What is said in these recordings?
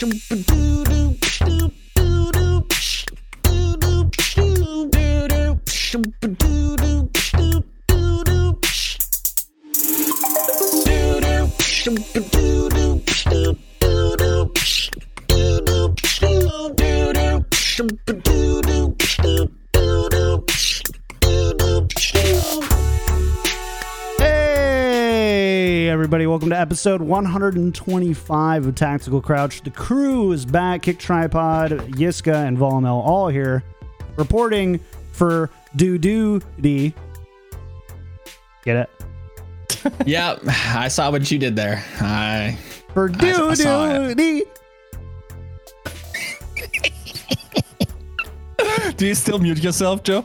Hey, everybody, welcome to episode 125 of Tactical Crouch. The crew is back. Kick Tripod, Yiska, and Volumel all here reporting for Doo Doo D. Get it? yeah, I saw what you did there. I For Doo Doo D. Do you still mute yourself, Joe?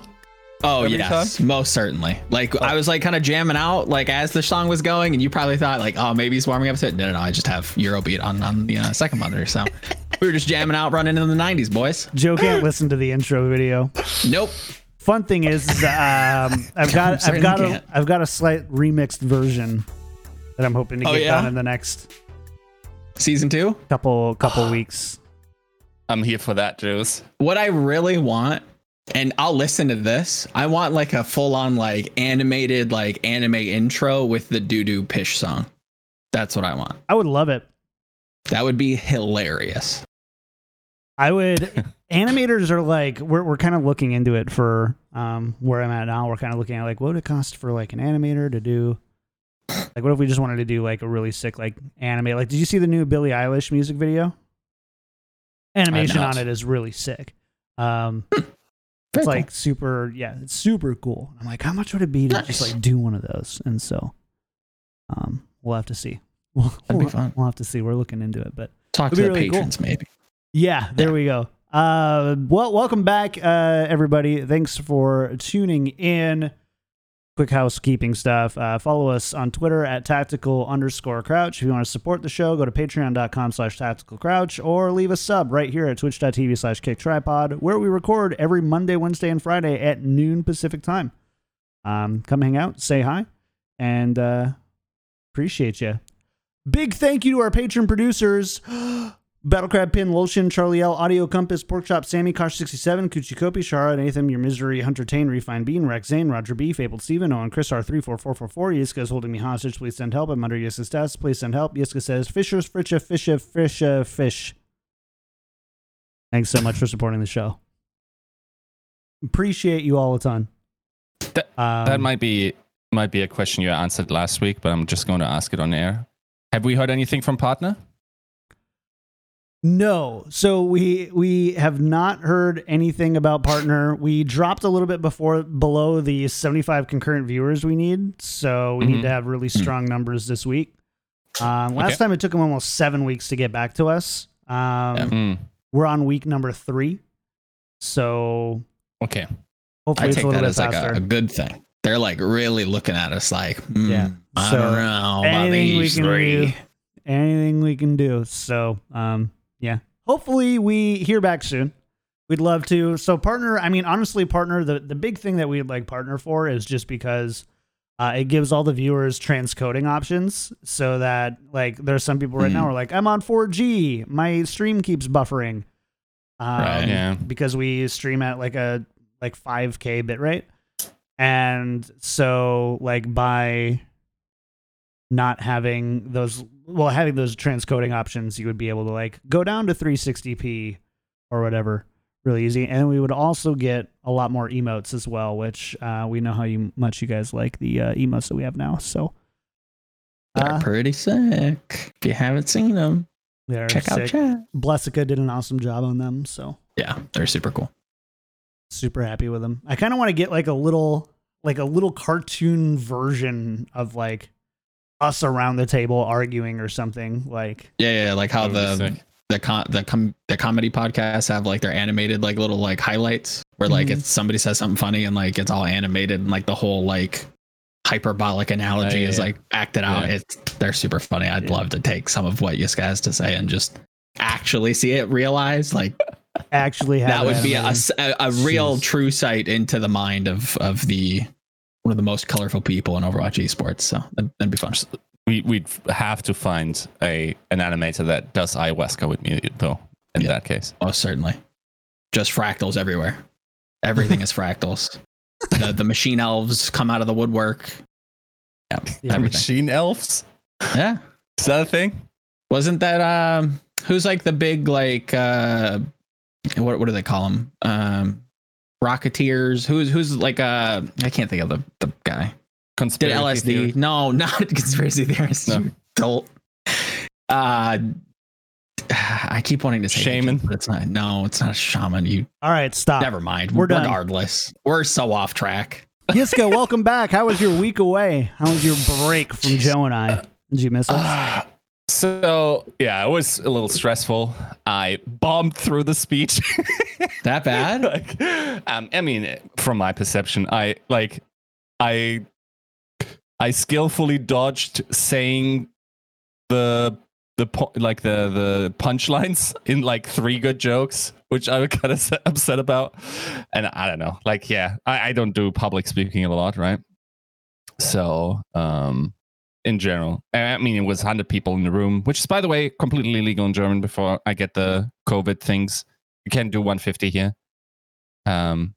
Oh Every yes, most certainly. Like I was like kind of jamming out like as the song was going, and you probably thought like, oh, maybe he's warming up to it. No, no, no. I just have Eurobeat on on the uh, second monitor, so we were just jamming out, running in the '90s, boys. Joe can't listen to the intro video. Nope. Fun thing is, is um, I've got I've got a can't. I've got a slight remixed version that I'm hoping to Oh, get yeah? done in the next Season two. couple couple weeks. I'm here for that, Juice. What I really want, and I'll listen to this. I want like a full on like animated like anime intro with the doo doo pish song. That's what I want. I would love it. That would be hilarious. I would. animators are like we're we're kind of looking into it for um where I'm at now. We're kind of looking at like what would it cost for like an animator to do. Like, what if we just wanted to do like a really sick like anime? Like, did you see the new Billie Eilish music video? Animation on it is really sick. Um, Very it's cool. like super, yeah, it's super cool. I'm like, how much would it be to just like do one of those? And so, um, we'll have to see. We'll, That'd we'll, fun. we'll have to see. We're looking into it, but talk to the be really cool. patrons maybe. yeah, there Yeah. we go. Uh, well, welcome back, uh, everybody. Thanks for tuning in. Quick housekeeping stuff. Uh, follow us on Twitter at tactical underscore crouch. If you want to support the show, go to patreon.com slash tactical crouch or leave a sub right here at twitch.tv slash kick tripod, where we record every Monday, Wednesday, and Friday at noon Pacific time. Um, come hang out, say hi, and uh, appreciate you. Big thank you to our patron producers. Battlecrab Pin, Lotion, Charlie L, Audio Compass, Pork Chop, Sammy, Kosh67, Kuchi Kopi, Shara, Nathan, Your Misery, Hunter Tane, Refined Bean, Rex Zane, Roger B, Fabled Steven, Owen, Chris R34444, Yiska is holding me hostage. Please send help. I'm under Yiska's desk. Please send help. Yiska says, Fishers, Frisha, Fisha, Fisha, Fish. Thanks so much for supporting the show. Appreciate you all a ton. That- Um, that might be might be a question you answered last week, but I'm just going to ask it on air. Have we heard anything from partner? No. So we we have not heard anything about partner. We dropped a little bit before below the 75 concurrent viewers we need. So we need Mhm. to have really strong numbers this week. Um, last Okay. time it took them almost seven weeks to get back to us. Um. Mm, We're on week number three. So okay. hopefully I it's a little that bit as like faster. a, a good thing. They're like really looking at us like, hmm, Yeah. I So, don't know about anything we these can three. do. anything we can do. So, um, yeah. Hopefully we hear back soon. We'd love to. So, partner. I mean, honestly, partner. The the big thing that we'd like partner for is just because uh, it gives all the viewers transcoding options, so that like there's some people right now Mm. who are like, I'm on 4G, my stream keeps buffering. Um, Right. Yeah. because we stream at like a like 5k bit rate and so like by not having those well having those transcoding options you would be able to like go down to 360p or whatever really easy and we would also get a lot more emotes as well which uh, we know how you, much you guys like the uh, emotes that we have now so They're uh, pretty sick. If you haven't seen them, they're check out chat. Blessica did an awesome job on them so Yeah, they're super cool. super happy with them. I kind of want to get like a little like a little cartoon version of like us around the table arguing or something like Yeah, yeah, like how That would be the the con- the com- the comedy podcasts have like their animated like little like highlights where like Mhm. if somebody says something funny and like it's all animated and like the whole like hyperbolic analogy yeah, is like acted out. Yeah. It's they're super funny. I'd Yeah. love to take some of what Yiska has to say and just actually see it realized. Like actually have that would be a, animated. s- a- a real Jeez. true sight into the mind of of the one of the most colorful people in Overwatch esports. So that'd, that'd be fun. we we'd have to find a an animator that does ayahuasca with me though. In Yeah. that case, Oh, certainly. Just fractals everywhere. Everything is fractals. The, the machine elves come out of the woodwork. Yeah, Yeah. machine elves Yeah. is that a thing? Wasn't that um who's like the big like uh what what do they call them? Um Rocketeers. Who's who's like uh I can't think of the, the guy. Did Conspiracy LSD. theory. No, not conspiracy theorist. No. you Dolt. Uh I keep wanting to say Shaman? but it's not. No, it's not a shaman. You All right, stop. never mind. We're done. Regardless, we're so off track. Yiska, welcome back. How was your week away? How was your break from Joe and I? Did you miss us? Ah, so yeah, it was a little stressful. I bombed through the speech. That bad? like, um, I mean, from my perception, I like, I, I skillfully dodged saying the the po- like the the punchlines in like three good jokes, which I was kind of upset about. And I don't know, like, yeah, I, I don't do public speaking a lot, right? So, um, in general, I mean, it was hundred people in the room, which is, by the way, completely legal in German. Before I get the COVID things, you can't do 150 here. Um,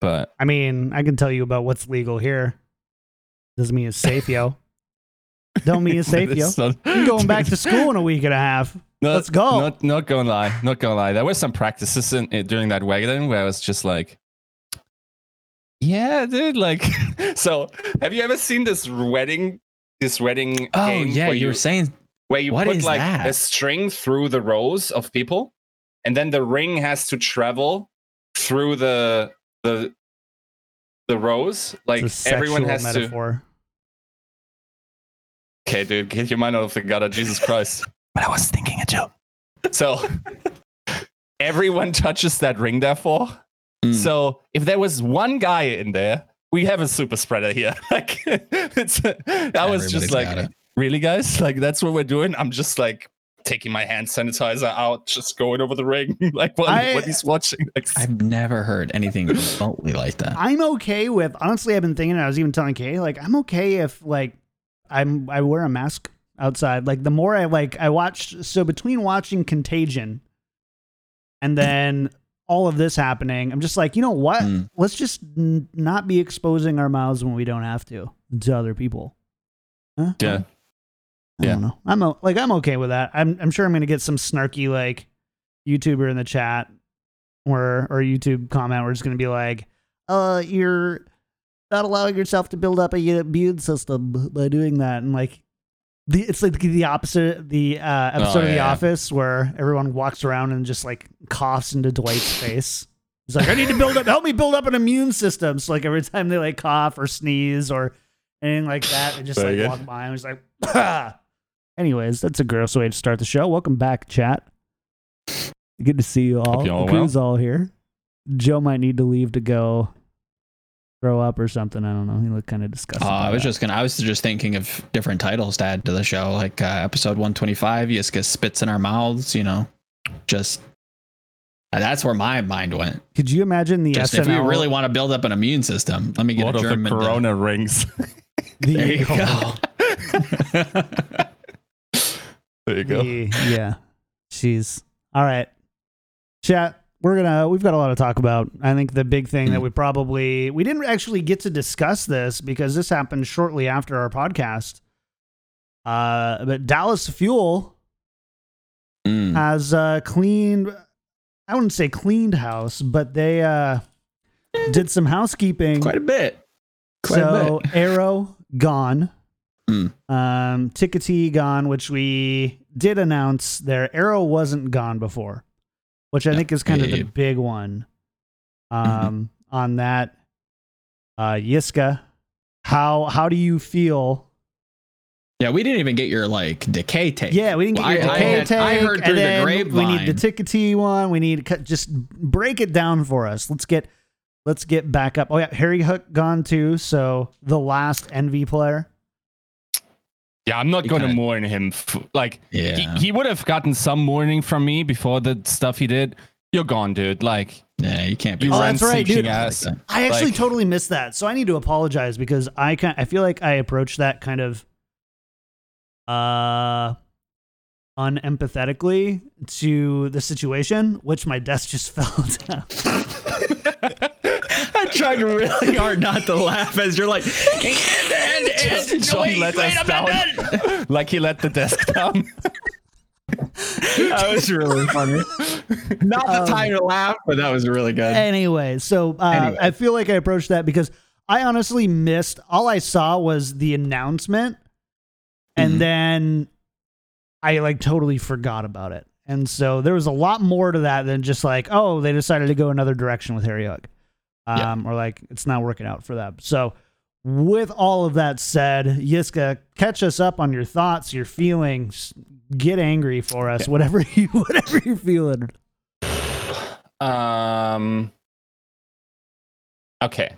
but I mean, I can tell you about what's legal here. Doesn't mean it's safe, yo. Don't mean it's safe, yo. Not- I'm going back to school in a week and a half. Not- Let's go. Not, not gonna lie. Not gonna lie. There were some practices in, in- during that wagon where I was just like, yeah, dude. Like, so have you ever seen this wedding? This wedding Oh game yeah, where you were saying where you what put like that? a string through the rows of people, and then the ring has to travel through the the the rows. Like everyone has to. metaphor. Okay, dude, get your mind out of the gutter, Jesus Christ. but I was thinking a joke. So everyone touches that ring, therefore. Mm. So if there was one guy in there, we have a super spreader here. Like it's I was just like, really, guys? Like that's what we're doing. I'm just like taking my hand sanitizer out, just going over the ring, like what, I- what he's watching. Like, I've never heard anything remotely like that. I'm okay with honestly I've been thinking I was even telling Kay, like I'm okay if like I'm I wear a mask outside. Like the more I like I watched so between watching Contagion and then all of this happening, I'm just like, you know what? Mm. Let's just n- not be exposing our mouths when we don't have to to other people. Huh? yeah. I Yeah. don't know. I'm o- like I'm okay with that. I'm I'm sure I'm gonna get some snarky like YouTuber in the chat or or YouTube comment where it's gonna be like, uh, you're not allowing yourself to build up a immune system by doing that, and like. The, it's like the opposite the uh, episode of yeah, The yeah. Office where everyone walks around and just like coughs into Dwight's face. He's like, I need to build up, help me build up an immune system. So like every time they like cough or sneeze or anything like that, they just Very like good. walk by and he's like, "Ah." Anyways, that's a gross way to start the show. Welcome back, chat. Good to see you all. Hope you're all the crew's all here. Joe might need to leave to go throw up or something. I don't know. He looked kind of disgusted. Uh, I was that. just gonna. I was just thinking of different titles to add to the show, like uh, episode 125. Yiska spits in our mouths. You know, just uh, that's where my mind went. Could you imagine the Just SNL? if we really want to build up an immune system, let me get What a of the German. to- Corona rings? the, there you go. there you go. the- yeah. She's All right. Chat. We're gonna. We've got a lot to talk about. I think the big thing that we probably we didn't actually get to discuss this because this happened shortly after our podcast. Uh, but Dallas Fuel Mm. has uh, cleaned. I wouldn't say cleaned house, but they uh, did some housekeeping. Quite a bit. Quite a so Aero gone. Mm. Um, Tickety gone, which we did announce there. Aero wasn't gone before, which I Yeah. think is kind of the big one. Um, on that, uh, Yiska, how how do you feel? Yeah, we didn't even get your like decay take. Yeah, we didn't get Well, your I- I decay had- take. I heard through the then We need the. Tickety one. We need to cut, just break it down for us. Let's get let's get back up. Oh yeah, Harry Hook gone too. So the last Envy player. Yeah, I'm not going to mourn him. Like, Yeah. he, he would have gotten some mourning from me before the stuff he did. You're gone, dude. Like, Yeah, you can't be. you Oh, that's right, dude. seeking ass. I actually Like- totally missed that. So I need to apologize because I kind I feel like I approached that kind of uh unempathetically to the situation, which my desk just fell down. I tried really hard not to laugh as you're like, and, and, and, John wait, let wait, us down. like he let the desk down. That was really funny. Not the Um, time to laugh, but that was really good. anyway, so uh, Anyway. I feel like I approached that because I honestly missed. All I saw was the announcement, and Mhm. then I like totally forgot about it. And so there was a lot more to that than just like, oh, they decided to go another direction with Harry Hook, um, Yeah. or like it's not working out for them. So. With all of that said, Yiska, catch us up on your thoughts, your feelings. Get angry for us, whatever you whatever you're feeling. Um. Okay,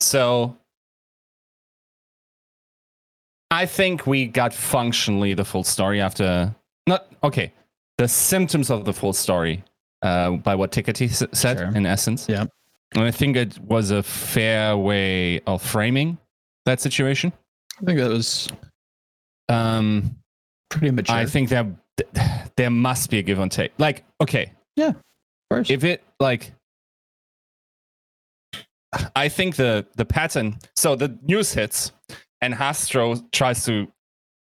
so I think we got functionally the full story after not okay. The symptoms of the full story, uh, by what Tickety s- said Sure. in essence. Yeah. And I think it was a fair way of framing that situation. I think that was Um, pretty mature. I think there there must be a give and take. Like, okay, Yeah. of course. if it like i think the the pattern so the news hits and Hastro tries to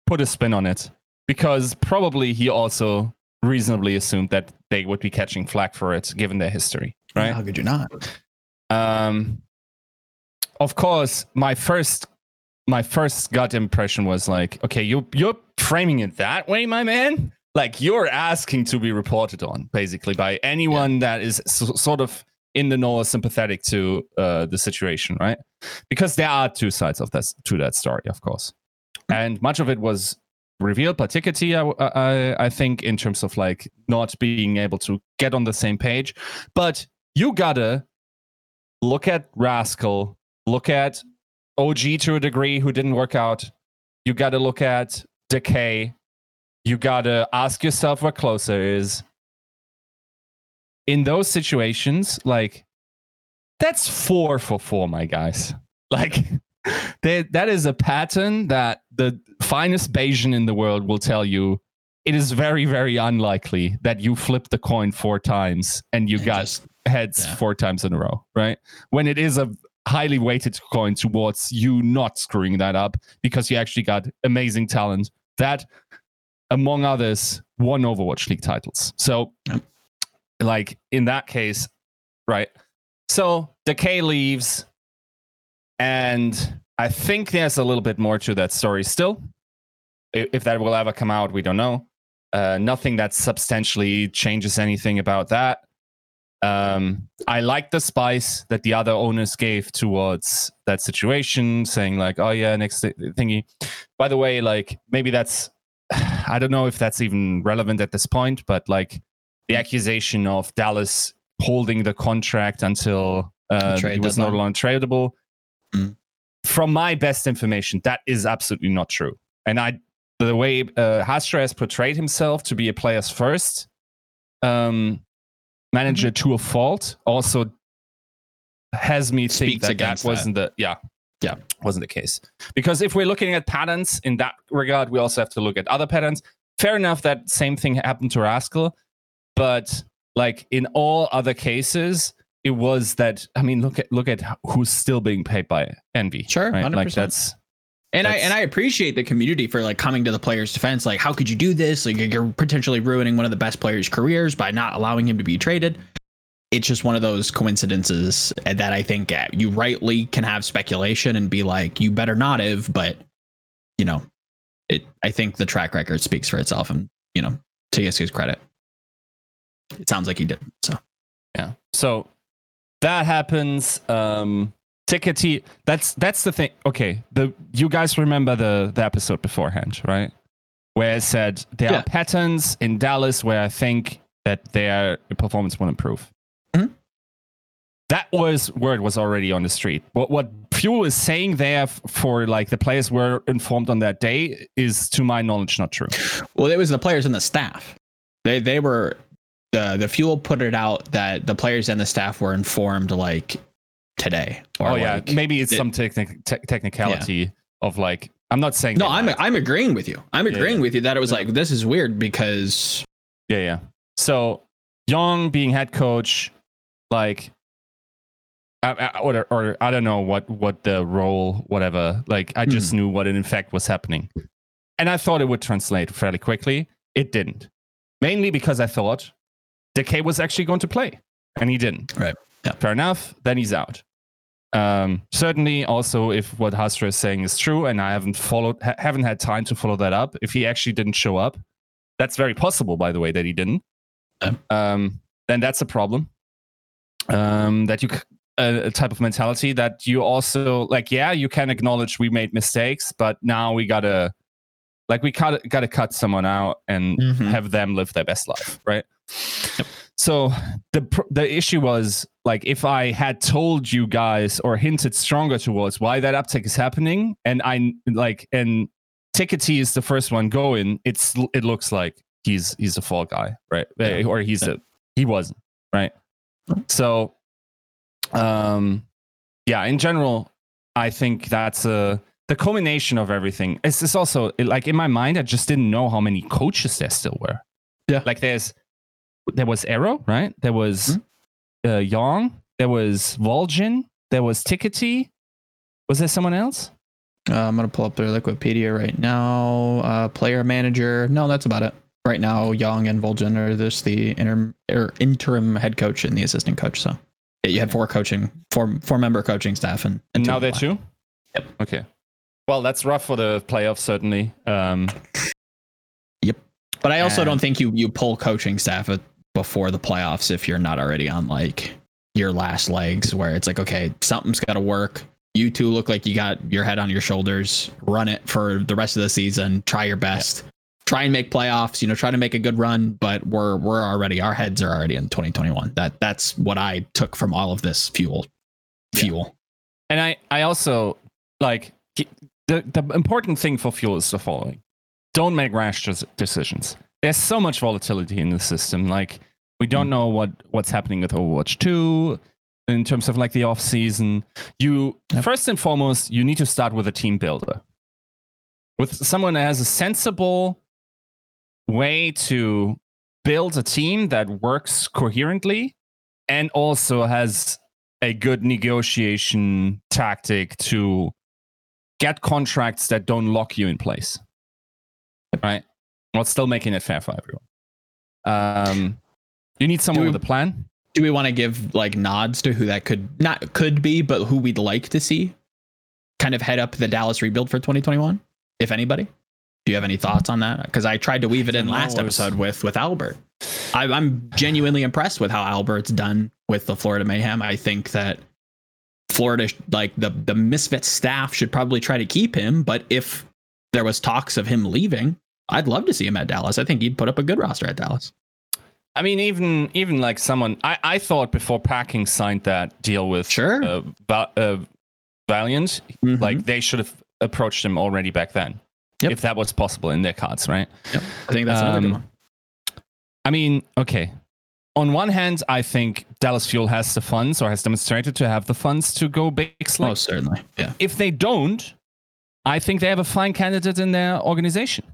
put a spin on it because probably he also reasonably assumed that they would be catching flack for it given their history right? How could you not? um of course my first my first gut impression was like okay you you're framing it that way my man? Like you're asking to be reported on basically by anyone that is so, sort of in the know or sympathetic to uh, the situation right? Because there are two sides of this to that story of course. And much of it was revealed by Tickety, I, I, I think in terms of like not being able to get on the same page. But you gotta look at Rascal, look at OG to a degree who didn't work out. You got to look at Decay. You got to ask yourself what closer is. In those situations, like that's four for four, my guys. Like they, that is a pattern that the finest Bayesian in the world will tell you. It is very, very unlikely that you flip the coin four times and you And got just- heads Yeah. four times in a row, right? When it is a highly weighted coin towards you not screwing that up because you actually got amazing talent that, among others, won Overwatch League titles. So, Yep. like in that case, right? So Decay leaves, and I think there's a little bit more to that story still. If that will ever come out, we don't know. Uh, nothing that substantially changes anything about that. Um, I like the spice that the other owners gave towards that situation, saying like, "Oh yeah, next thingy." By the way, like maybe that's I don't know if that's even relevant at this point, but like the accusation of Dallas holding the contract until uh, trade was no longer tradable. Mm. From my best information, that is absolutely not true. And I, the way uh, Hastro has portrayed himself to be a player's first um, manager mm-hmm. to a fault, also has me think Speaks that that that. wasn't the yeah Yeah. wasn't the case. Because if we're looking at patterns in that regard, we also have to look at other patterns. Fair enough that same thing happened to Rascal, but like in all other cases, it was that I mean, look at look at who's still being paid by Envy. Sure, right? like 100%. that's And I and I appreciate the community for like coming to the player's defense. Like, how could you do this? Like, you're potentially ruining one of the best players' careers by not allowing him to be traded. It's just one of those coincidences that I think uh, you rightly can have speculation and be like, you better not have. But you know, it. I think the track record speaks for itself, and you know, to his credit, it sounds like he did. So Yeah. So that happens. Um Tickety, that's that's the thing. Okay. The you guys remember the the episode beforehand, right? Where it said there Yeah. are patterns in Dallas where I think that their performance will improve. Mhm. That was word was already on the street. What what Fuel is saying there for like the players were informed on that day is to my knowledge not true. Well, it was the players and the staff. They they were the the fuel put it out that the players and the staff were informed like today. Or oh yeah, like- maybe it's it- some technic- te- technicality of like I'm not saying No, I'm. I'm agreeing with you. I'm agreeing yeah. with you that it was Yeah. like this is weird because Yeah, yeah. So Young being head coach, like, I, I, or, or I don't know what what the role, whatever. Like, I just hmm. knew what in fact was happening, and I thought it would translate fairly quickly. It didn't, mainly because I thought Decay was actually going to play, and he didn't. Right. Yeah. Fair enough. Then he's out. Um, certainly, also if what Hastro is saying is true, and I haven't followed, ha- haven't had time to follow that up. If he actually didn't show up, that's very possible, by the way, that he didn't. Yeah. Um, then that's a problem. Um, that you c- a, a type of mentality that you also like. Yeah, you can acknowledge we made mistakes, but now we gotta like we gotta gotta cut someone out and Mhm. have them live their best life, right? So the the issue was like if I had told you guys or hinted stronger towards why that uptick is happening, and I like and Tickety is the first one going, it's it looks like he's he's a fall guy, right? Yeah. Or he's Yeah. a he wasn't, right? So, um, yeah, in general, I think that's a the culmination of everything. It's just also like in my mind, I just didn't know how many coaches there still were. Yeah. like there's there was Aero, right? There was uh, Young, there was Vol'jin, there was Tickety. Was there someone else? uh, I'm gonna pull up their Wikipedia right now. Uh, player manager. No, that's about it. Right now, Young and Vol'jin are just the interim er, interim head coach and the assistant coach. So yeah, you had four coaching, four four member coaching staff, and, And and now they're two. Yep. Okay. Well, that's rough for the playoffs, certainly. Um, yep. But I also And- don't think you you pull coaching staff at, before the playoffs if you're not already on like your last legs, where it's like, okay, something's got to work. You two look like you got your head on your shoulders. Run it for the rest of the season. Try your best. Try and make playoffs. You know, try to make a good run. But we're we're already our heads are already in 2021. That that's what I took from all of this fuel. Yeah. Fuel. And I, I also like the the important thing for fuel is the following: don't make rash decisions. There's so much volatility in the system. Like we don't mm. know what what's happening with Overwatch Two in terms of like the off season. You Yep. first and foremost, you need to start with a team builder, with someone that has a sensible way to build a team that works coherently and also has a good negotiation tactic to get contracts that don't lock you in place. Right? While still making it fair for everyone. Um, you need someone we- with a plan. Do we want to give like nods to who that could not could be, but who we'd like to see kind of head up the Dallas rebuild for 2021, if anybody? Do you have any thoughts on that? Because I tried to weave it in last episode with with Albert. I, I'm genuinely impressed with how Albert's done with the Florida Mayhem. I think that Florida, like the the Misfit staff, should probably try to keep him. But if there was talks of him leaving, I'd love to see him at Dallas. I think he'd put up a good roster at Dallas. I mean, even even like someone I, I thought before Packing signed that deal with Sure. uh, Va- uh, Valiant, Mhm. like they should have approached him already back then, Yep. if that was possible in their cards, right? I think that's another good um, one. I mean, okay. On one hand, I think Dallas Fuel has the funds or has demonstrated to have the funds to go big. Most certainly, yeah. If they don't, I think they have a fine candidate in their organization,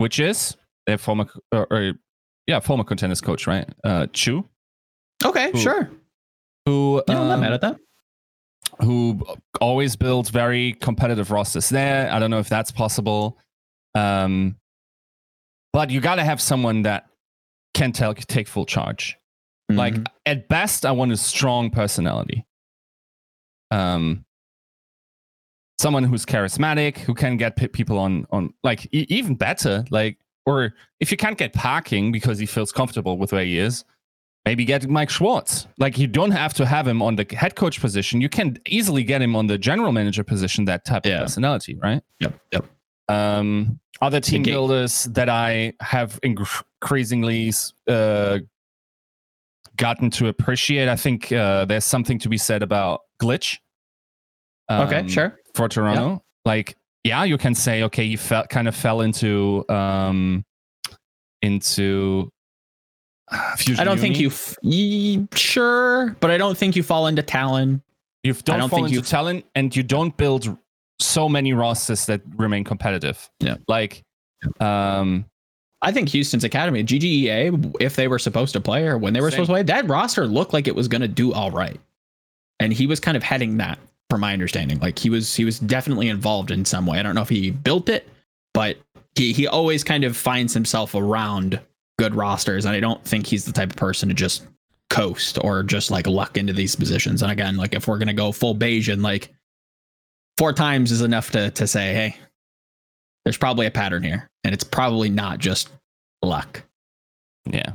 which is their former, or, or yeah, former contenders coach, right? Uh, Chu, Okay, Who- sure. who Yeah, I'm not um, mad at that. who always builds very competitive rosters there. I don't know if that's possible. Um, but you got to have someone that can tell, take full charge. Like Mhm. at best, I want a strong personality. Um, someone who's charismatic, who can get pe- people on on like e- even better. Like, or if you can't get Packing because he feels comfortable with where he is, maybe get Mike Schwartz. Like, you don't have to have him on the head coach position. You can easily get him on the general manager position. That type Yeah. of personality, right? yep, yep. um, other team builders that I have increasingly uh, gotten to appreciate. I think uh, there's something to be said about glitch. Okay, um, sure. For Toronto, like yeah, you can say okay, you felt kind of fell into um, into uh, Fusion I don't think you. F- ye- sure, but I don't think you fall into Talon. You don't don't fall think into you- talent, and you don't build so many rosters that remain competitive. Yeah. Like, um, I think Houston's Academy, GGEA, if they were supposed to play or when they were Same. supposed to play, that roster looked like it was going to do all right. And he was kind of heading that, from my understanding. Like he was, he was definitely involved in some way. I don't know if he built it, but he he always kind of finds himself around good rosters, and I don't think he's the type of person to just coast or just like luck into these positions. And again, like if we're gonna go full Bayesian, like four times is enough to to say, hey, there's probably a pattern here, and it's probably not just luck. yeah.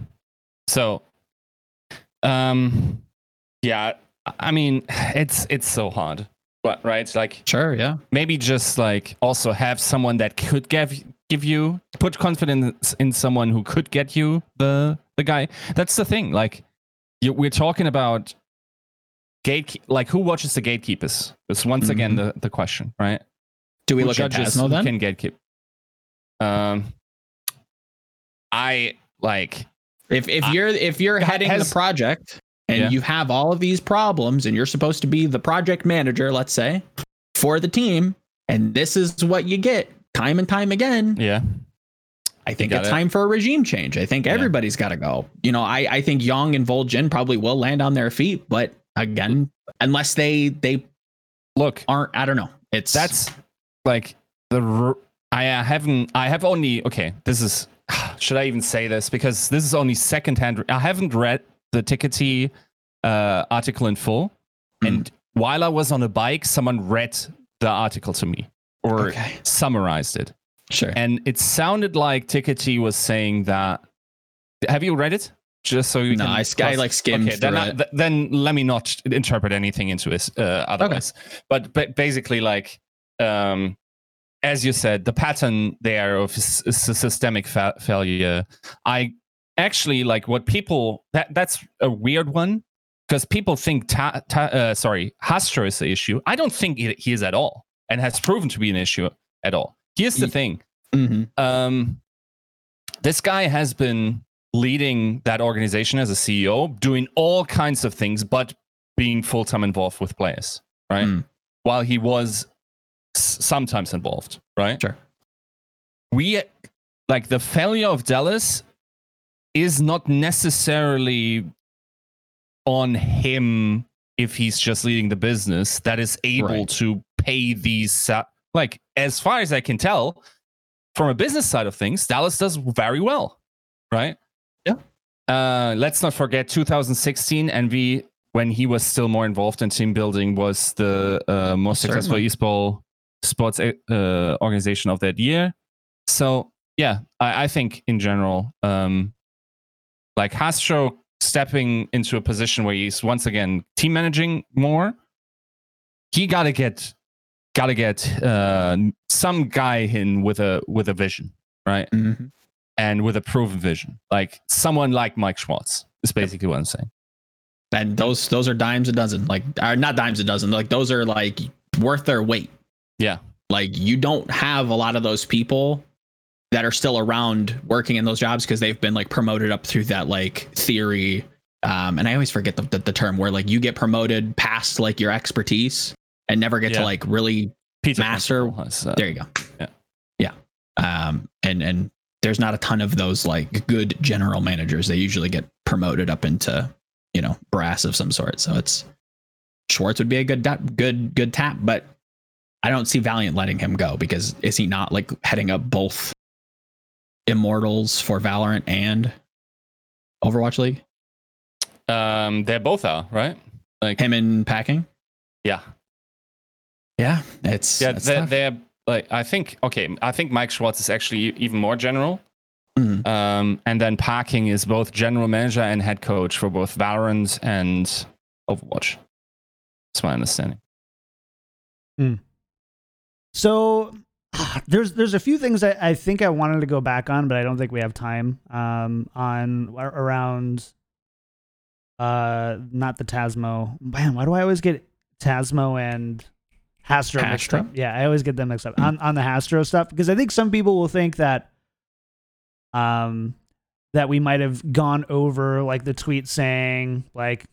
So, um, yeah. I mean, it's it's so hard, but right, like Sure, yeah. maybe just like also have someone that could give give you put confidence in someone who could get you the the guy. That's the thing. Like you, we're talking about gate like who watches the gatekeepers. It's once again the the question, right? Do we Who look at judges Tasmo who then? Can gatekeep. Um, I like If if I- you're if you're heading has- the project and Yeah. you have all of these problems and you're supposed to be the project manager, let's say, for the team, and this is what you get time and time again, yeah I think it's it. time for a regime change. I think Yeah. everybody's got to go. You know, I I think Young and Vol'jin probably will land on their feet, but again, unless they they look aren't, I don't know. It's that's like the r- I haven't I have only okay this is should I even say this because this is only secondhand I haven't read the Tickety uh, article in full Mm. and while I was on a bike someone read the article to me or Okay. summarized it sure. and it sounded like Tickety was saying that have you read it just so you No, can I I, like, skimmed okay then, I- th- then let me not interpret anything into it uh, otherwise but but basically like um as you said the pattern there of s- systemic fa- failure i actually like what people that that's a weird one because people think ta, ta, uh, sorry Hastro is the issue i don't think he, he is at all and has proven to be an issue at all here's the thing Mhm. um, this guy has been leading that organization as a CEO, doing all kinds of things, but being full time involved with players, right? Mm. While he was sometimes involved, right? Sure. We like the failure of Dallas is not necessarily on him if he's just leading the business that is able Right. to pay these like as far as I can tell from a business side of things Dallas does very well right Yeah. uh let's not forget 2016 Envy when he was still more involved in team building was the uh, most successful esports sports uh, organization of that year so yeah I, I think in general um like Hastro stepping into a position where he's once again team managing more, he gotta get gotta get uh, some guy in with a with a vision, right? Mhm. And with a proven vision, like someone like Mike Schwartz is basically what I'm saying. And those those are dimes a dozen. Like are not dimes a dozen. Like those are like worth their weight. Yeah. Like you don't have a lot of those people that are still around working in those jobs because they've been like promoted up through that like theory. Um, and I always forget the, the, the term where like you get promoted past like your expertise and never get Yeah. to like really Peter Master- uh, there you go. Yeah. Yeah. Um, and and there's not a ton of those like good general managers. They usually get promoted up into you know brass of some sort. So it's Schwartz would be a good good good tap, but I don't see Valiant letting him go because is he not like heading up both Immortals for Valorant and Overwatch League? um, they're both are right. Like Him and packing. yeah, Yeah, it's yeah. it's They're, they're like I think okay. I think Mike Schwartz is actually even more general. Mhm. Um, and then Packing is both general manager and head coach for both Valorant and Overwatch. That's my understanding. So there's there's a few things I, I think I wanted to go back on, but I don't think we have time um, on around uh not the Tasmo. Man, why do I always get Tasmo and Hastro mixed Hastro? up? Yeah, I always get them mixed up on on the Hastro stuff because I think some people will think that um that we might have gone over like the tweet saying like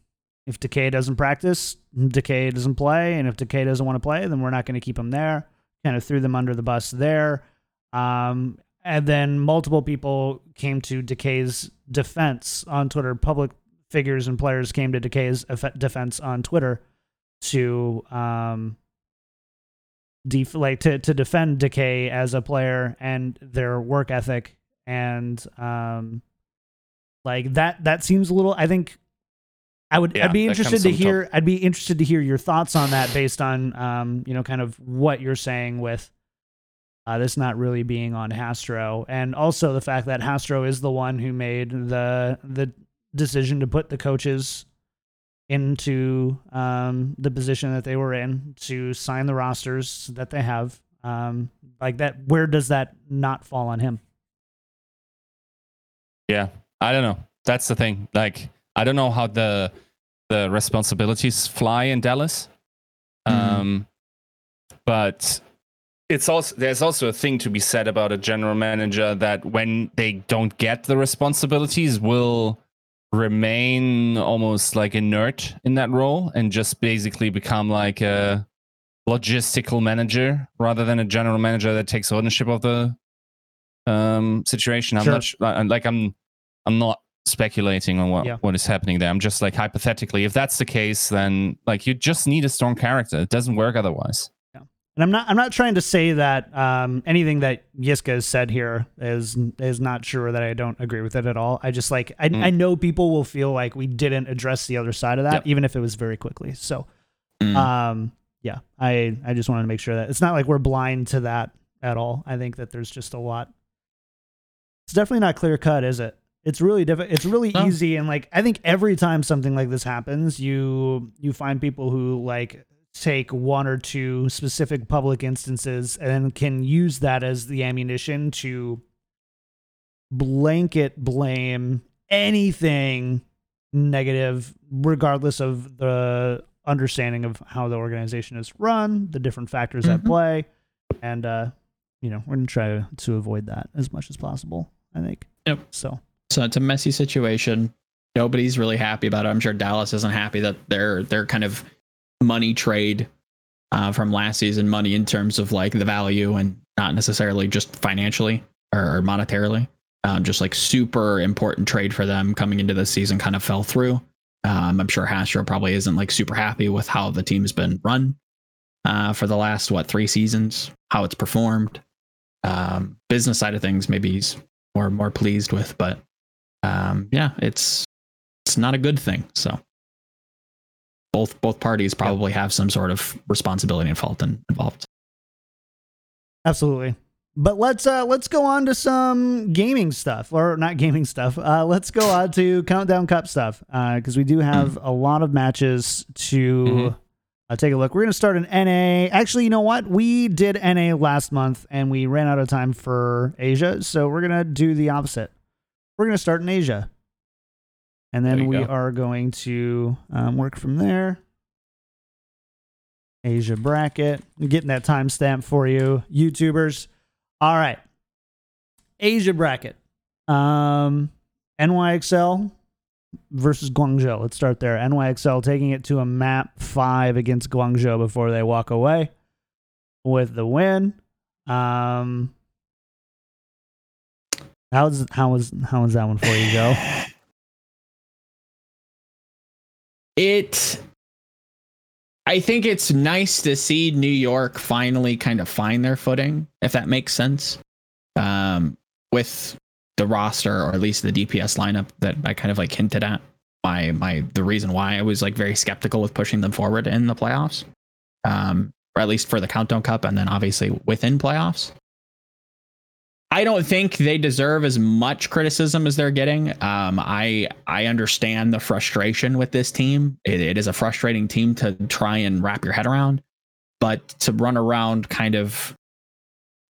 if Decay doesn't practice, Decay doesn't play, and if Decay doesn't want to play, then we're not going to keep him there. Kind of threw them under the bus there. Um, and then multiple people came to Decay's defense on Twitter. Public figures and players came to Decay's defense on Twitter to um, def- like to to defend Decay as a player and their work ethic and um, like that that seems a little. I think I would. Yeah, I'd be interested to top. hear. I'd be interested to hear your thoughts on that, based on um, you know, kind of what you're saying with uh, this not really being on Hastro, and also the fact that Hastro is the one who made the the decision to put the coaches into um, the position that they were in to sign the rosters that they have. Um, like that, where does that not fall on him? Yeah, I don't know. That's the thing. Like, I don't know how the the responsibilities fly in Dallas. Mhm. Um, but it's also there's also a thing to be said about a general manager that when they don't get the responsibilities, will remain almost like inert in that role and just basically become like a logistical manager rather than a general manager that takes ownership of the um situation i'm Sure. not like i'm i'm not speculating on what Yeah. what is happening there i'm just like hypothetically if that's the case then like you just need a strong character it doesn't work otherwise Yeah. And I'm not I'm not trying to say that um, anything that Yiska has said here is is not sure that I don't agree with it at all. I just like I, Mm. I know people will feel like we didn't address the other side of that, Yep. even if it was very quickly. So Mm. um, yeah, I I just wanted to make sure that it's not like we're blind to that at all. I think that there's just a lot. It's definitely not clear cut, is it? It's really difficult. It's really No. easy, and like I think every time something like this happens, you you find people who like take one or two specific public instances and can use that as the ammunition to blanket blame anything negative, regardless of the understanding of how the organization is run, the different factors at Mhm. play, and uh, you know we're gonna try to avoid that as much as possible. I think. Yep. So So it's a messy situation. Nobody's really happy about it. I'm sure Dallas isn't happy that their their kind of money trade uh, from last season, money in terms of like the value and not necessarily just financially or, monetarily. Um, just like super important trade for them coming into this season kind of fell through. Um, I'm sure Hastro probably isn't like super happy with how the team's been run uh, for the last what three seasons, how it's performed. Um, business side of things, maybe he's more more pleased with, but um, yeah, it's it's not a good thing. So both both parties probably have some sort of responsibility and fault in, involved. Absolutely. But let's uh let's go on to some gaming stuff or not gaming stuff. Uh let's go on to Countdown Cup stuff uh cuz we do have a lot of matches to Mhm. uh, take a look. We're going to start an NA. Actually, you know what? We did NA last month and we ran out of time for Asia, so we're going to do the opposite. We're going to start in Asia. And then we go. are going to um, work from there. Asia bracket. I'm getting that timestamp for you, YouTubers. All right. Asia bracket. Um, NYXL versus Guangzhou. Let's start there. NYXL taking it to a map five against Guangzhou before they walk away with the win. Um, how's how was how was that one for you, Joe? It I think it's nice to see New York finally kind of find their footing, if that makes sense. Um, with the roster or at least the DPS lineup that I kind of like hinted at. My my the reason why I was like very skeptical with pushing them forward in the playoffs. Um, or at least for the countdown cup and then obviously within playoffs. I don't think they deserve as much criticism as they're getting. Um, I I understand the frustration with this team. It, it is a frustrating team to try and wrap your head around, but to run around kind of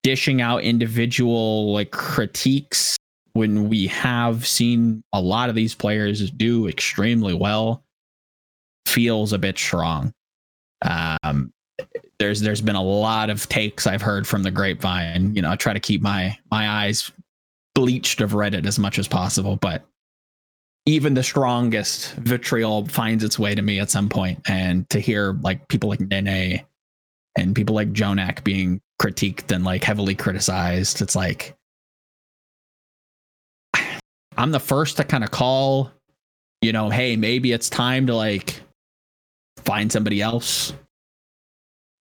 dishing out individual like critiques when we have seen a lot of these players do extremely well feels a bit strong. Um, there's there's been a lot of takes I've heard from the grapevine. You know, I try to keep my my eyes bleached of Reddit as much as possible, but even the strongest vitriol finds its way to me at some point. And to hear like people like Nene and people like Jjonak being critiqued and like heavily criticized. It's like I'm the first to kind of call, you know, hey, maybe it's time to like find somebody else.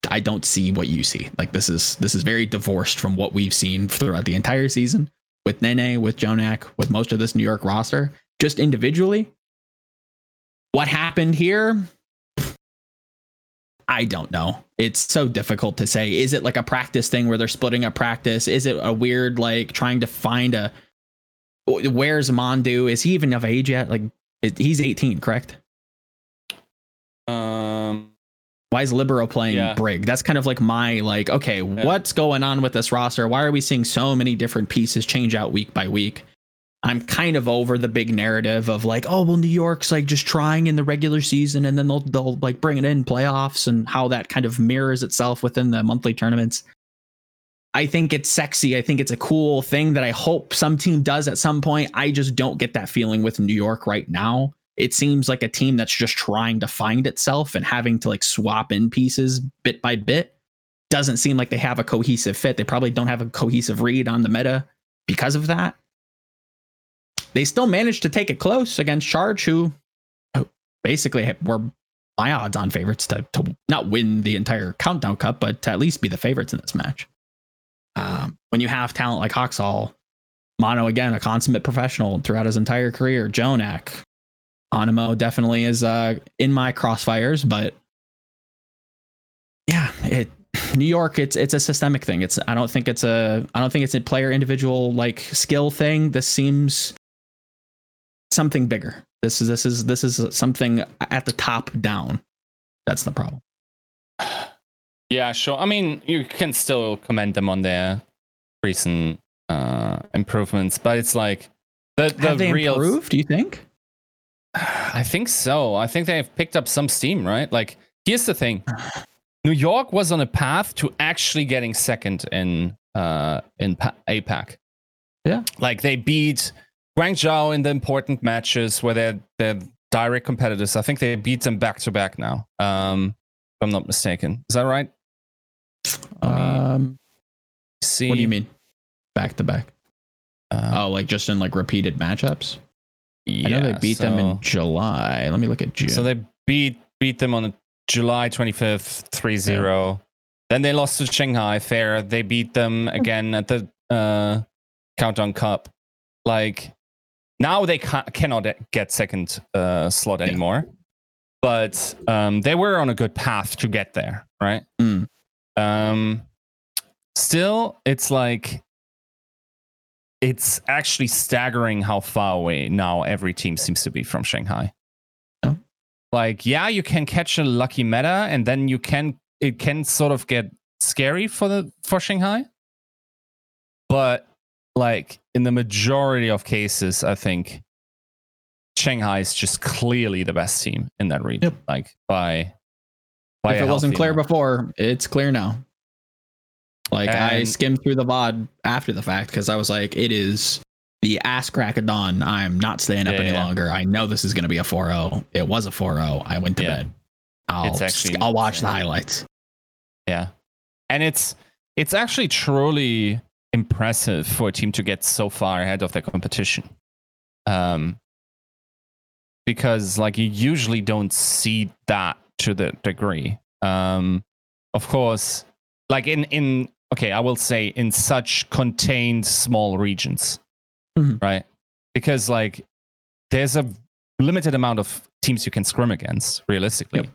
I don't see what you see. Like this is this is very divorced from what we've seen throughout the entire season with Nenne, with Jjonak, with most of this New York roster. Just individually, what happened here? I don't know. It's so difficult to say. Is it like a practice thing where they're splitting a practice? Is it a weird like trying to find a where's Mondu? Is he even of age yet? Like he's 18, correct? Um, Why is Libero playing Yeah. Brig? That's kind of like my like, okay, what's going on with this roster? Why are we seeing so many different pieces change out week by week? I'm kind of over the big narrative of like, oh well, New York's like just trying in the regular season and then they'll they'll like bring it in playoffs and how that kind of mirrors itself within the monthly tournaments. I think it's sexy. I think it's a cool thing that I hope some team does at some point. I just don't get that feeling with New York right now. It seems like a team that's just trying to find itself and having to like swap in pieces bit by bit. Doesn't seem like they have a cohesive fit. They probably don't have a cohesive read on the meta because of that. They still managed to take it close against Charge, who who basically were my odds on favorites to, to not win the entire countdown cup, but to at least be the favorites in this match. Um, when you have talent like Hoxall, Mano again, a consummate professional throughout his entire career, Jjonak, Anamo definitely is uh, in my crossfires, but yeah, it New York, it's it's a systemic thing. It's I don't think it's a I don't think it's a player individual like skill thing. This seems something bigger. This is this is this is something at the top down. That's the problem. yeah, sure. I mean, you can still commend them on their recent uh, improvements, but it's like the the Have they real. improved? Do you think? I think so. I think they've picked up some steam, right? Like, here's the thing: New York was on a path to actually getting second in uh in pa- APAC. Yeah. like they beat Guangzhou in the important matches where they're they're direct competitors. I think they beat them back to back now. Um, if I'm not mistaken. Is that right? Um, See, what do you mean? Back to back. Uh, Oh, like just in like repeated matchups. Yeah, I know they beat them in July. Let me look at June. So they beat beat them on July 25th, 3-0. Then they lost to Shanghai Fair. They beat them again at the uh, Countdown Cup. Like now they ca- cannot get second uh, slot Yeah. anymore. But um, they were on a good path to get there, right? Mm. Um, still, it's like it's actually staggering how far away now every team seems to be from Shanghai. Yeah. Like, yeah, you can catch a lucky meta, and then you can it can sort of get scary for the for Shanghai. But like in the majority of cases, I think Shanghai is just clearly the best team in that region. Yep. Like by by if it wasn't clear amount. before, it's clear now. Like I skimmed through the VOD after the fact because I was like, it is the ass crack of dawn. I'm not staying up Yeah, any yeah. longer. I know this is gonna be a 4-0. It was a 4-0. I went to Yeah. bed. I'll It's actually I'll watch the highlights. Yeah. And it's it's actually truly impressive for a team to get so far ahead of their competition. Um because like you usually don't see that to the degree. Um of course, like in in okay, I will say in such contained small regions. Mhm. Right? Because like there's a limited amount of teams you can scrim against realistically. Yep.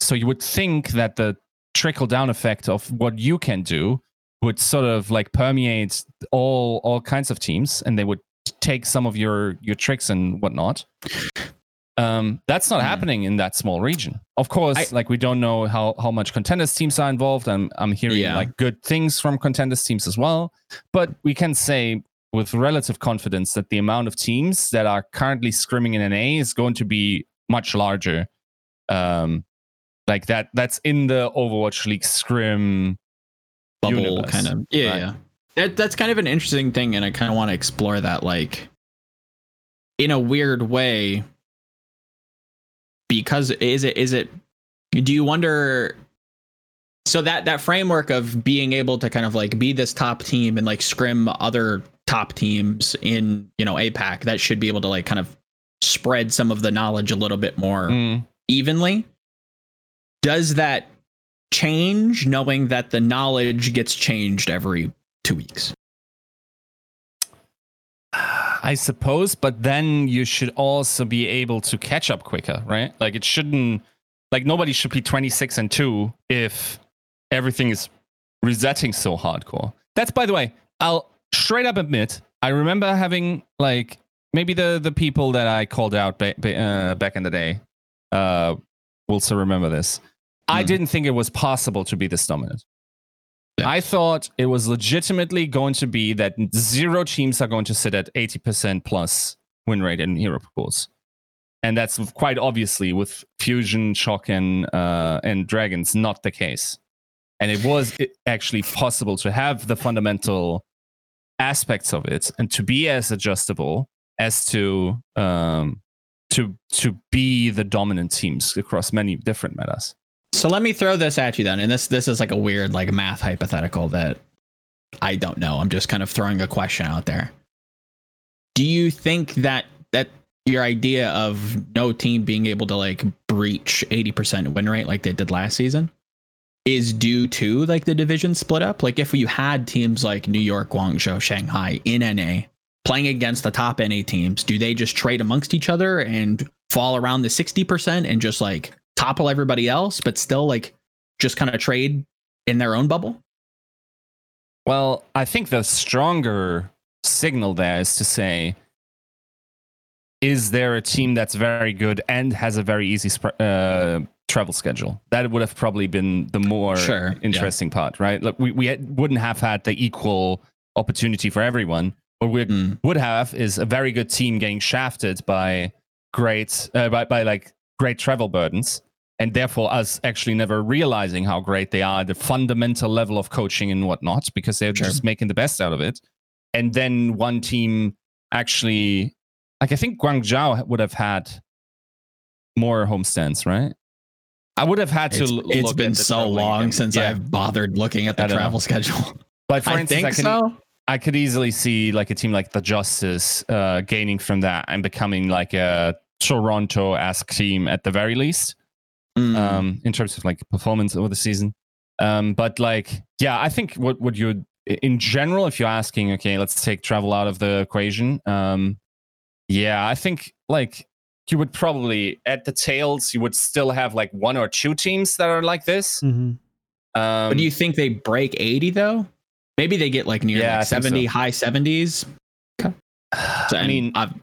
So you would think that the trickle down effect of what you can do would sort of like permeate all all kinds of teams and they would take some of your your tricks and whatnot um that's not Hmm. happening in that small region of course I- like we don't know how how much contenders teams are involved i'm i'm hearing Yeah. like good things from contenders teams as well but we can say with relative confidence that the amount of teams that are currently scrimming in an a is going to be much larger um like that that's in the overwatch league scrim bubble universe, kind of yeah right? yeah that, that's kind of an interesting thing and i kind of want to explore that like in a weird way because is it is it do you wonder so that that framework of being able to kind of like be this top team and like scrim other top teams in you know APAC that should be able to like kind of spread some of the knowledge a little bit more Mm. evenly. Does that change knowing that the knowledge gets changed every two weeks? I suppose, but then you should also be able to catch up quicker, right? Like it shouldn't like nobody should be 26 and 2 if everything is resetting so hardcore. That's by the way, I'll straight up admit, I remember having like maybe the the people that I called out ba- ba- uh, back in the day uh will still remember this. I Hmm. didn't think it was possible to be this dominant. Yeah. I thought it was legitimately going to be that zero teams are going to sit at 80% plus win rate in hero pools. And that's quite obviously with Fusion, Shock, and, uh, and Dragons not the case. And it was actually possible to have the fundamental aspects of it and to be as adjustable as to um, to to be the dominant teams across many different metas. So let me throw this at you then, and this this is like a weird like math hypothetical that I don't know. I'm just kind of throwing a question out there. Do you think that that your idea of no team being able to like breach 80% win rate like they did last season is due to like the division split up? Like if you had teams like New York, Guangzhou, Shanghai in NA playing against the top NA teams, do they just trade amongst each other and fall around the 60% and just like topple everybody else, but still like just kind of trade in their own bubble? Well, I think the stronger signal there is to say, is there a team that's very good and has a very easy sp- uh, travel schedule? That would have probably been the more Sure, yeah. interesting part, right? Look, we, we had- wouldn't have had the equal opportunity for everyone. What we Mm. would have is a very good team getting shafted by great, uh, by, by like great travel burdens. And therefore, us actually never realizing how great they are, the fundamental level of coaching and whatnot, because they're Sure. just making the best out of it. And then one team actually, like I think Guangzhou would have had more homestands, right? I would have had to. It's, it's been so long again. since Yeah. I've bothered looking at the don't know. travel schedule. But for I instance, think I could, so. I could easily see like a team like the Justice uh, gaining from that and becoming like a Toronto-esque team at the very least, Mm. um, in terms of like performance over the season. Um, but like, yeah, I think what what you in general, if you're asking, okay, let's take travel out of the equation. Um, yeah, I think like you would probably at the tails, you would still have like one or two teams that are like this. Mm-hmm. Um, but do you think they break 80 though? Maybe they get like near Yeah, like 70, so. high 70s. So, I mean, I've-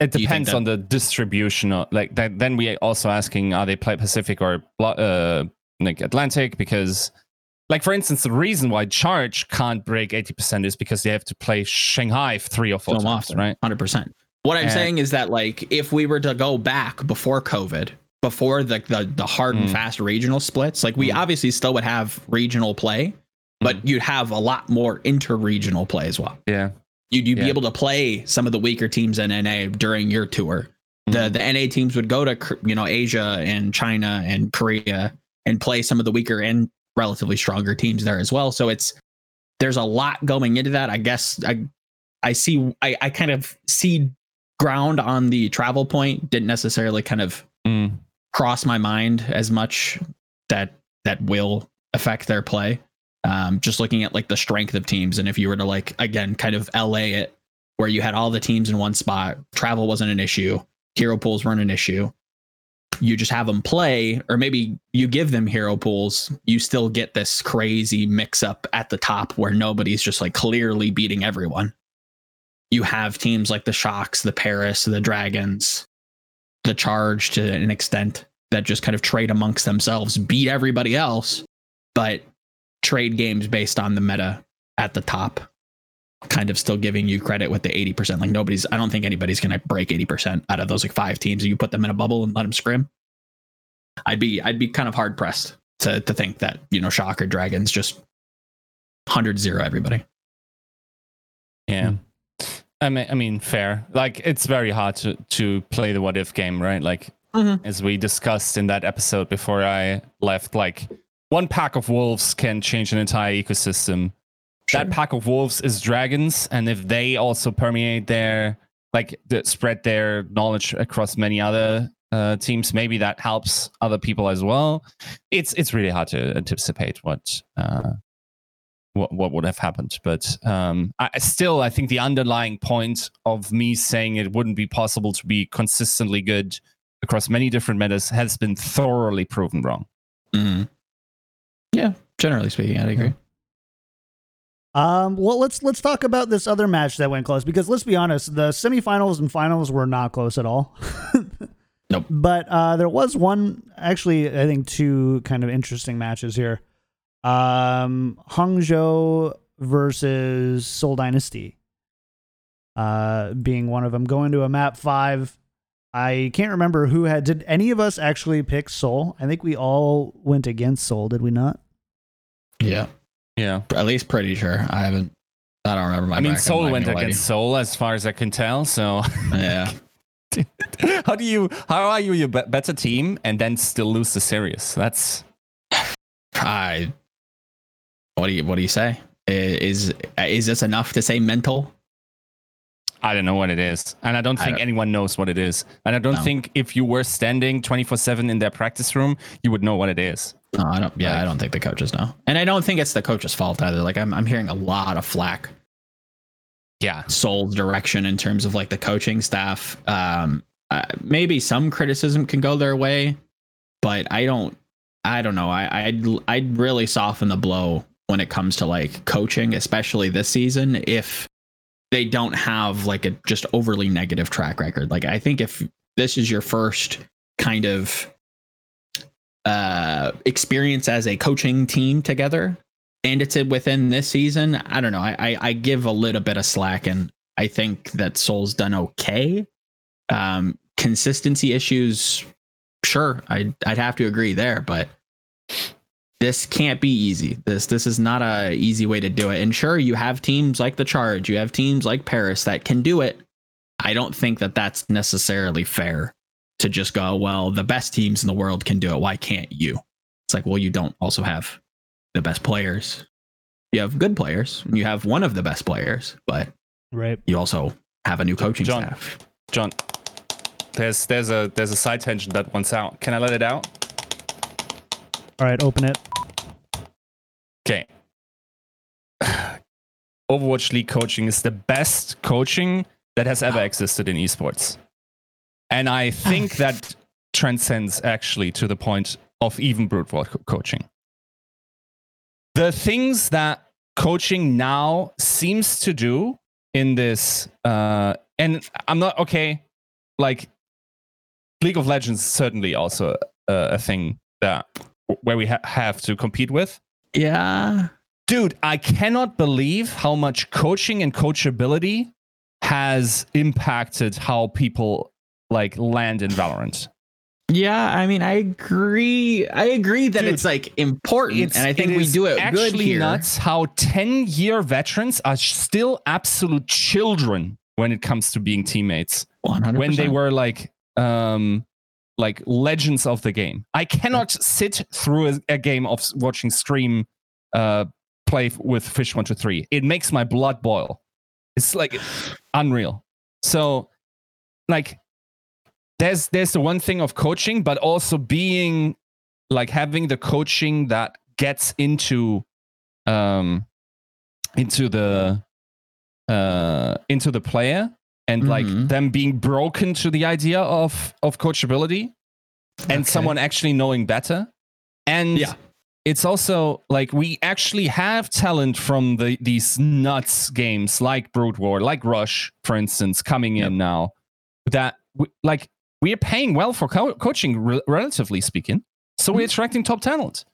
It Do you think depends that- on the distribution. Of, like that, then we also asking are they play Pacific or uh, like Atlantic? Because, like for instance, the reason why Charge can't break eighty percent is because they have to play Shanghai three or four times, often, right? 100%. What I'm And- saying is that like if we were to go back before COVID, before the the, the hard and Mm. fast regional splits, like we Mm. obviously still would have regional play, but you'd have a lot more inter-regional play as well. Yeah, You'd, you'd be able to play some of the weaker teams in NA during your tour. The Mhm. the NA teams would go to you know Asia and China and Korea and play some of the weaker and relatively stronger teams there as well. So it's there's a lot going into that. I guess I I see I, I kind of see ground on the travel point. Didn't necessarily kind of Mm. cross my mind as much that that will affect their play. Um, just looking at like the strength of teams, and if you were to like again kind of LA it, where you had all the teams in one spot, travel wasn't an issue, hero pools weren't an issue. You just have them play, or maybe you give them hero pools. You still get this crazy mix up at the top where nobody's just like clearly beating everyone. You have teams like the Shocks, the Paris, the Dragons, the Charge to an extent that just kind of trade amongst themselves, beat everybody else, but trade games based on the meta at the top, kind of still giving you credit with the 80%. Like nobody's, I don't think anybody's going to break 80% out of those like five teams. You put them in a bubble and let them scrim. I'd be, I'd be kind of hard pressed to, to think that, you know, Shock or Dragons just 100 0 everybody. yeah. Mm. I mean, I mean, fair. Like it's very hard to to play the what if game, right? Like Mhm. as we discussed in that episode before I left, like one pack of wolves can change an entire ecosystem. Sure. That pack of wolves is dragons, and if they also permeate their like the, spread their knowledge across many other uh, teams, maybe that helps other people as well. It's it's really hard to anticipate what uh, what what would have happened, but um, I still I think the underlying point of me saying it wouldn't be possible to be consistently good across many different metas has been thoroughly proven wrong. Mhm. Yeah, generally speaking, I'd agree. Um, well, let's let's talk about this other match that went close because let's be honest, the semifinals and finals were not close at all. Nope. But uh, there was one, actually, I think two kind of interesting matches here. Um, Hangzhou versus Seoul Dynasty, uh, being one of them. Going to a map five. I can't remember who had. Did any of us actually pick Seoul? I think we all went against Seoul. Did we not? Yeah, Yeah. at least pretty sure. I haven't. I don't remember my. I mean, bracket, Seoul went gonna against Seoul as far as I can tell. So. Yeah. how do you? How are you a be- better team and then still lose the series? That's I. What do you What do you say? Is is this enough to say mental? I don't know what it is, and I don't I think don't- anyone knows what it is. And I don't No. think if you were standing twenty four seven in their practice room, you would know what it is. No, I don't. Yeah, Like- I don't think the coaches know, and I don't think it's the coach's fault either. Like I'm, I'm hearing a lot of flack Yeah. Seoul's direction in terms of like the coaching staff. Um, uh, maybe some criticism can go their way, but I don't. I don't know. I, I'd I'd really soften the blow when it comes to like coaching, especially this season. If they don't have like a just overly negative track record, like I think if this is your first kind of uh experience as a coaching team together and it's within this season i don't know. I, I i give a little bit of slack and i think that Seoul's done okay. Um consistency issues sure i'd, I'd have to agree there but this can't be easy this this is not a easy way to do it and sure you have teams like the charge you have teams like paris that can do it i don't think that that's necessarily fair to just go well the best teams in the world can do it why can't you it's like well you don't also have the best players you have good players you have one of the best players but Right. you also have a new coaching John. staff John, there's there's a there's a side tension that wants out. Can I let it out? All right. Open it. Okay. Overwatch League coaching is the best coaching that has ever existed in esports. And I think that transcends actually to the point of even brute force co- coaching. The things that coaching now seems to do in this, uh, and I'm not okay, like League of Legends is certainly also a, a thing that where we ha- have to compete with. yeah Dude, I cannot believe how much coaching and coachability has impacted how people like land in Valorant. yeah i mean i agree i agree that Dude, it's like important and i think we do it good actually here nuts how 10 year veterans are still absolute children when it comes to being teammates 100%. when they were like um like legends of the game. I cannot sit through a, a game of watching stream uh play with fish 123 it makes my blood boil. It's like unreal. So like there's there's the one thing of coaching but also being like having the coaching that gets into um into the uh into the player and Mhm. like them being broken to the idea of of coachability and Okay. someone actually knowing better and Yeah. it's also like we actually have talent from the these nuts games like Brood War, like Rush, for instance, coming Yep. in now. That we, like we are paying well for co- coaching, re- relatively speaking. So Mm-hmm. we're attracting top talent.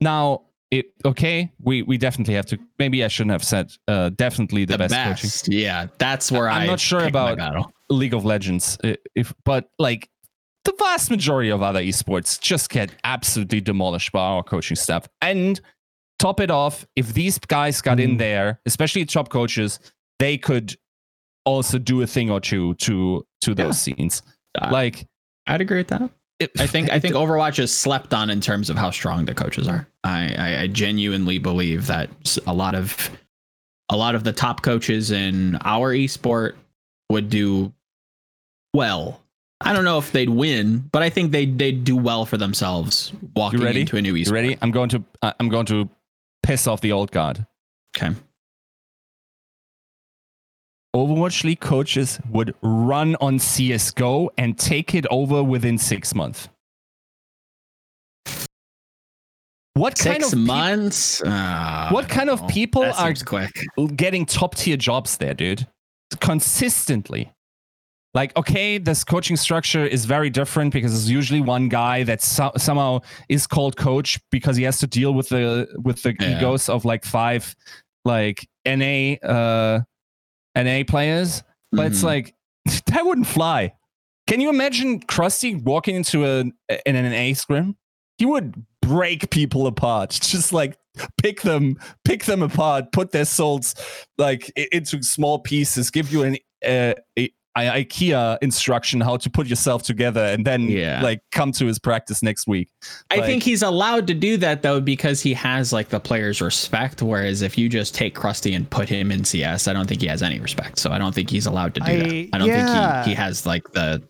Now, it okay. We we definitely have to. Maybe I shouldn't have said uh, definitely the, the best, coaching. yeah that's where I'm not sure about- League of Legends, if but like the vast majority of other esports just get absolutely demolished by our coaching staff. And top it off, if these guys got in Mm. there, especially top coaches, they could also do a thing or two to to those scenes. Uh, Like i'd agree with that it, I think I think Overwatch is slept on in terms of how strong the coaches are. I, I, I genuinely believe that a lot of a lot of the top coaches in our esport would do well. I don't know if they'd win, but I think they they'd do well for themselves walking ready? into a new esport. You ready? I'm going to uh, I'm going to piss off the old guard. Okay. Overwatch League coaches would run on CS:GO and take it over within six months. What Six kind of months. Uh, What kind of people that are- quick? getting top tier jobs there, dude. Consistently. Like, okay, this coaching structure is very different because it's usually one guy that so- somehow is called coach because he has to deal with the with the Yeah. egos of like five like NA uh NA players. But it's Mhm. like that wouldn't fly. Can you imagine Crusty walking into a in an NA scrim? He would break people apart. Just like pick them pick them apart put their souls like into small pieces give you an uh, a, I- ikea instruction how to put yourself together and then Yeah. like come to his practice next week I Like- think he's allowed to do that though because he has like the players' respect. Whereas if you just take Crusty and put him in CS, I don't think he has any respect. So I don't think he's allowed to do I- that. I don't yeah. think he, he has like the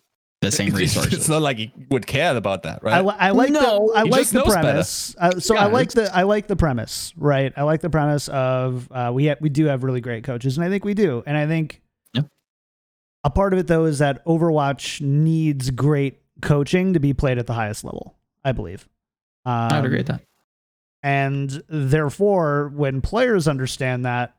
the same resources. it's not like he would care about that I, right li- I like No, the I like the premise. Uh, so I like the I like the premise, right? I like the premise of uh, we ha- we do have really great coaches, and I think we do, and I think Yeah. a part of it though is that Overwatch needs great coaching to be played at the highest level. I believe. Um, I would agree with that. And therefore, when players understand that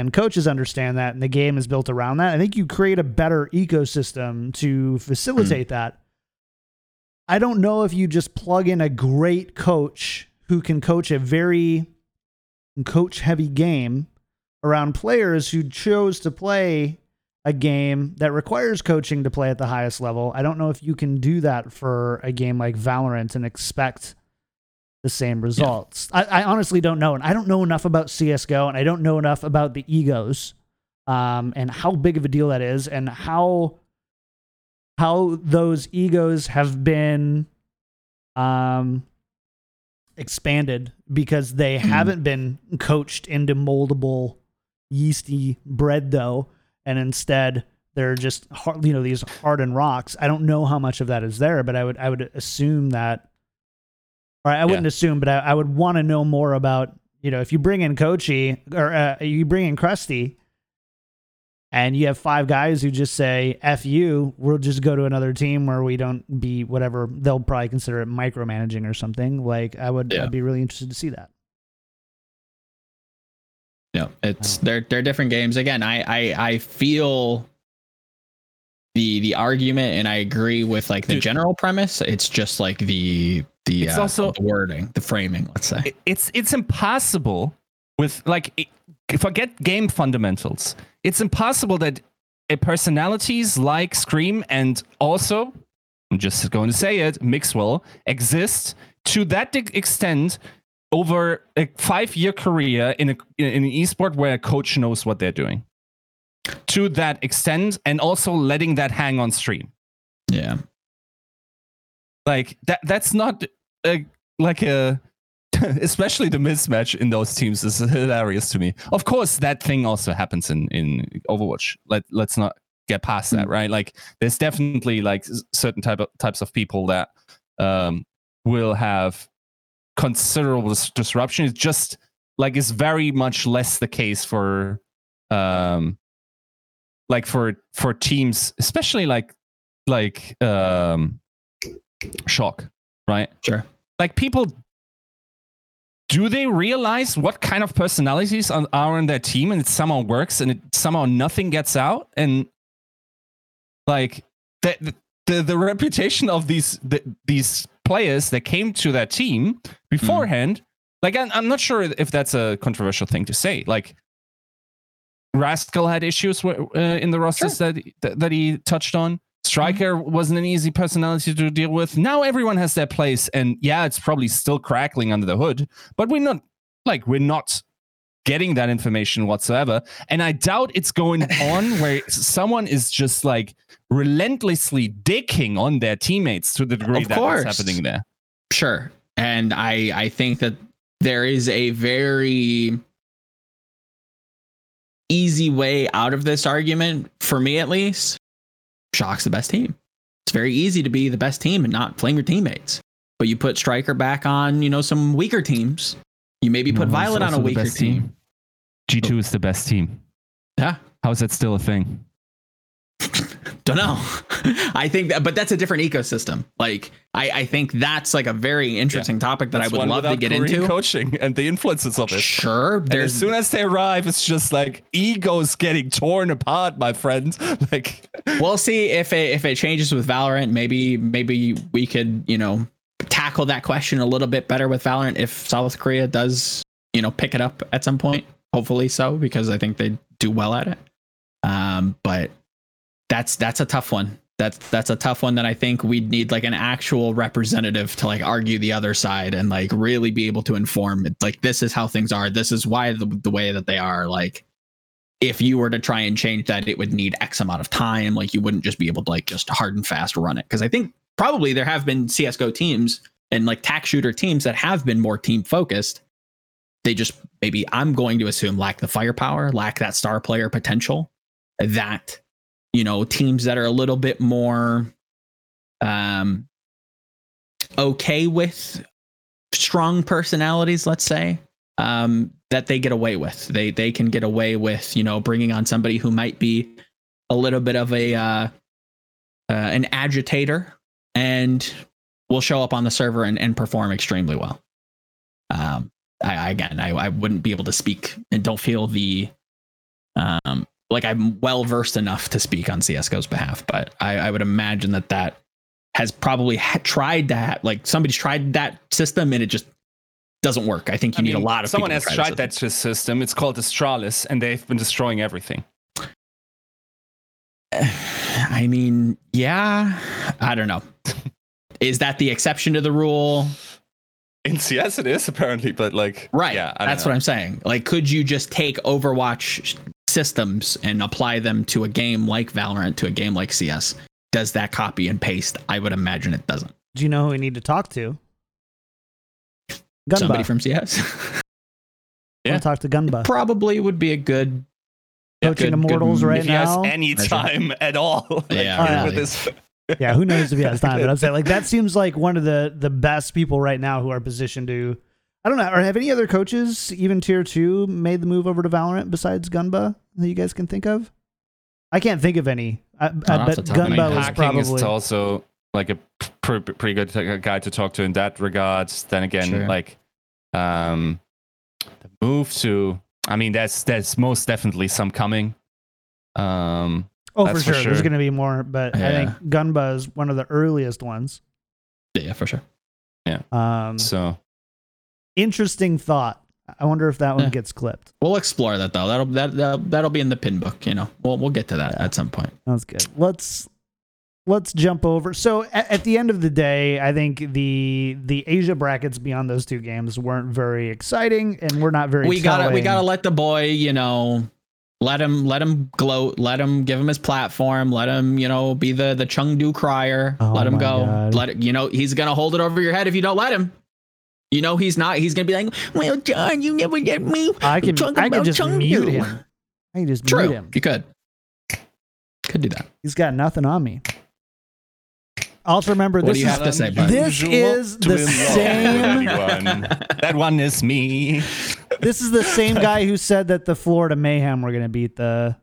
and coaches understand that and the game is built around that, I think you create a better ecosystem to facilitate hmm. that. I don't know if you just plug in a great coach who can coach a very coach heavy game around players who chose to play a game that requires coaching to play at the highest level. I don't know if you can do that for a game like Valorant and expect the same results. I, I honestly don't know. And I don't know enough about CSGO and I don't know enough about the egos um, and how big of a deal that is and how how those egos have been um, expanded because they Hmm. haven't been coached into moldable yeasty bread dough and instead they're just hard, you know these hardened rocks i don't know how much of that is there but i would i would assume that or i wouldn't assume but i, I would want to know more about you know if you bring in coachy or uh, you bring in Crusty and you have five guys who just say "f you," we'll just go to another team where we don't be whatever they'll probably consider it micromanaging or something. Like I would, Yeah. I'd be really interested to see that. Yeah, it's they're they're different games. Again, I I I feel the the argument, and I agree with like the Dude. general premise. It's just like the the It's uh, also- the wording, the framing. Let's say. it's it's impossible with like forget game fundamentals. It's impossible that a personalities like Scream and also I'm just going to say it, Mixwell exist to that extent over a five-year career in a in an esport where a coach knows what they're doing. To that extent, and also letting that hang on stream Yeah. Like that that's not a, like a especially the mismatch in those teams is hilarious to me. Of course that thing also happens in in overwatch. Let let's not get past that Mm. right? Like there's definitely like certain type of types of people that um will have considerable dis- disruption. It's just like it's very much less the case for um like for for teams especially like like um shock right? Sure. like people do they realize what kind of personalities are, are in their team and it somehow works and it somehow nothing gets out? And like the the, the reputation of these the, these players that came to that team beforehand like I'm, I'm not sure if that's a controversial thing to say. Like rascal had issues uh, in the rosters that, that that he touched on striker mm-hmm. wasn't an easy personality to deal with now everyone has their place and yeah it's probably still crackling under the hood but we're not like we're not getting that information whatsoever. And I doubt it's going on where someone is just like relentlessly dicking on their teammates to the degree Of that course. that's happening there. Sure. And I I think that there is a very easy way out of this argument for me at least. Shock's the best team. It's very easy to be the best team and not flame your teammates. But you put Striker back on, you know, some weaker teams. You maybe put No, Violet on a weaker best team. G2 is the best team. Yeah. How is that still a thing? Don't know. I think that, but that's a different ecosystem. Like, I, I think that's like a very interesting topic that That's I would love to get Korean into. coaching and the influences of it. Sure. As soon as they arrive, it's just like egos getting torn apart, my friend. Like, we'll see if it if it changes with Valorant. Maybe maybe we could you know tackle that question a little bit better with Valorant if South Korea does you know pick it up at some point. Hopefully so because I think they do well at it. Um, but that's that's a tough one. That's that's a tough one that I think we'd need like an actual representative to like argue the other side and like really be able to inform. Like this is how things are. This is why the the way that they are. Like if you were to try and change that, it would need X amount of time. Like you wouldn't just be able to like just hard and fast run it. Because I think probably there have been CS:GO teams and like tack shooter teams that have been more team focused. They just maybe I'm going to assume lack the firepower, lack that star player potential that you know teams that are a little bit more um okay with strong personalities let's say um that they get away with. They they can get away with you know bringing on somebody who might be a little bit of a uh, uh an agitator and will show up on the server and, and perform extremely well. Um I, again I, I wouldn't be able to speak and don't feel the um like I'm well versed enough to speak on CS:GO's behalf, but I, I would imagine that that has probably ha- tried that. Like somebody's tried that system and it just doesn't work. I think you I need mean, a lot of someone has tried the that system. It's called Astralis, and they've been destroying everything. I mean, yeah, I don't know. Is that the exception to the rule? In CS, it is apparently, but like, Right. Yeah, that's know. what I'm saying. Like, could you just take Overwatch systems and apply them to a game like Valorant, to a game like CS? Does that copy and paste? I would imagine it doesn't. Do you know who we need to talk to? Gunba. Somebody from CS I want to talk to Gunba. probably would be a good. Coaching good- good Immortals move. right if he now. has any Measure. time at all, like, Yeah, here really. this. yeah, who knows if he has time? But I'm saying like that seems like one of the the best people right now who are positioned to. I don't know. Or have any other coaches, even tier two, made the move over to Valorant besides Gunba that you guys can think of? I can't think of any. I, I off bet the top of my Gunba head. was Hacking is also like a pr- pretty good t- guy to talk to in that regard. Then again, Sure. like um, the move to, I mean, that's that's most definitely some coming. Um, oh, for sure. for There's going to be more, but I think Gunba is one of the earliest ones. Yeah, for sure. Yeah. Um, so interesting thought. I wonder if that one Yeah. gets clipped. We'll explore that though. That'll that, that that'll be in the pin book. You know, we'll we'll get to that Yeah. at some point. That's good. Let's let's jump over. So at, at the end of the day, I think the the Asia brackets beyond those two games weren't very exciting, and we're not very. we gotta we gotta let the boy. You know, let him let him gloat. Let him give him his platform. Let him you know be the the Chengdu crier. Oh let him go. God. Let it, you know he's gonna hold it over your head if you don't let him. You know he's not. He's gonna be like, well, John, you never get me. I can talking I can about just Chengdu." mute him. I can just True, mute him. you could. Could do that. He's got nothing on me. Also remember What this do you is have to say. This is the same- that one is me. this is the same guy who said that the Florida Mayhem were going to beat the,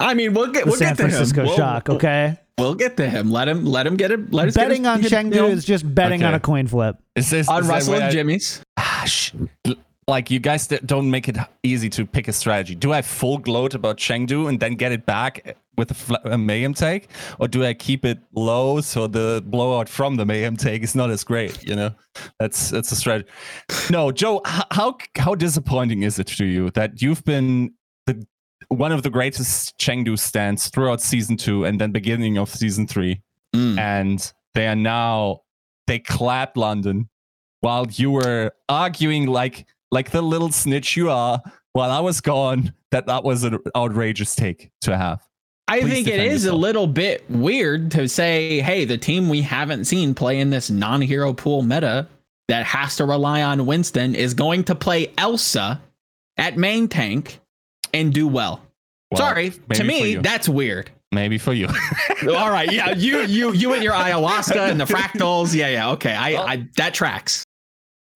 I mean, we'll get the we'll San get to him. Francisco We'll- Shock. Okay, We'll get to him. Let him let him get it. Let us get betting his- on get- Chengdu is just betting on a coin flip. Is this on is Russell and I- Jimmy's. Ah, sh- like you guys don't make it easy to pick a strategy. Do I full gloat about Chengdu and then get it back with a, fl- a mayhem take, or do I keep it low so the blowout from the mayhem take is not as great? You know, that's that's a strategy. No, Joe, h- how how disappointing is it to you that you've been the one of the greatest Chengdu stands throughout season two and then beginning of season three, Mm. and they are now they clapped London while you were arguing like like the little snitch you are while I was gone that that was an outrageous take to have. I Please think it is is a little bit weird to say, hey, the team we haven't seen play in this non hero pool meta that has to rely on Winston is going to play Elsa at main tank and do well. Well, Sorry, to me, that's weird. maybe for you. All right, yeah, you you you and your ayahuasca and the fractals. Yeah, yeah, okay. I, I that tracks.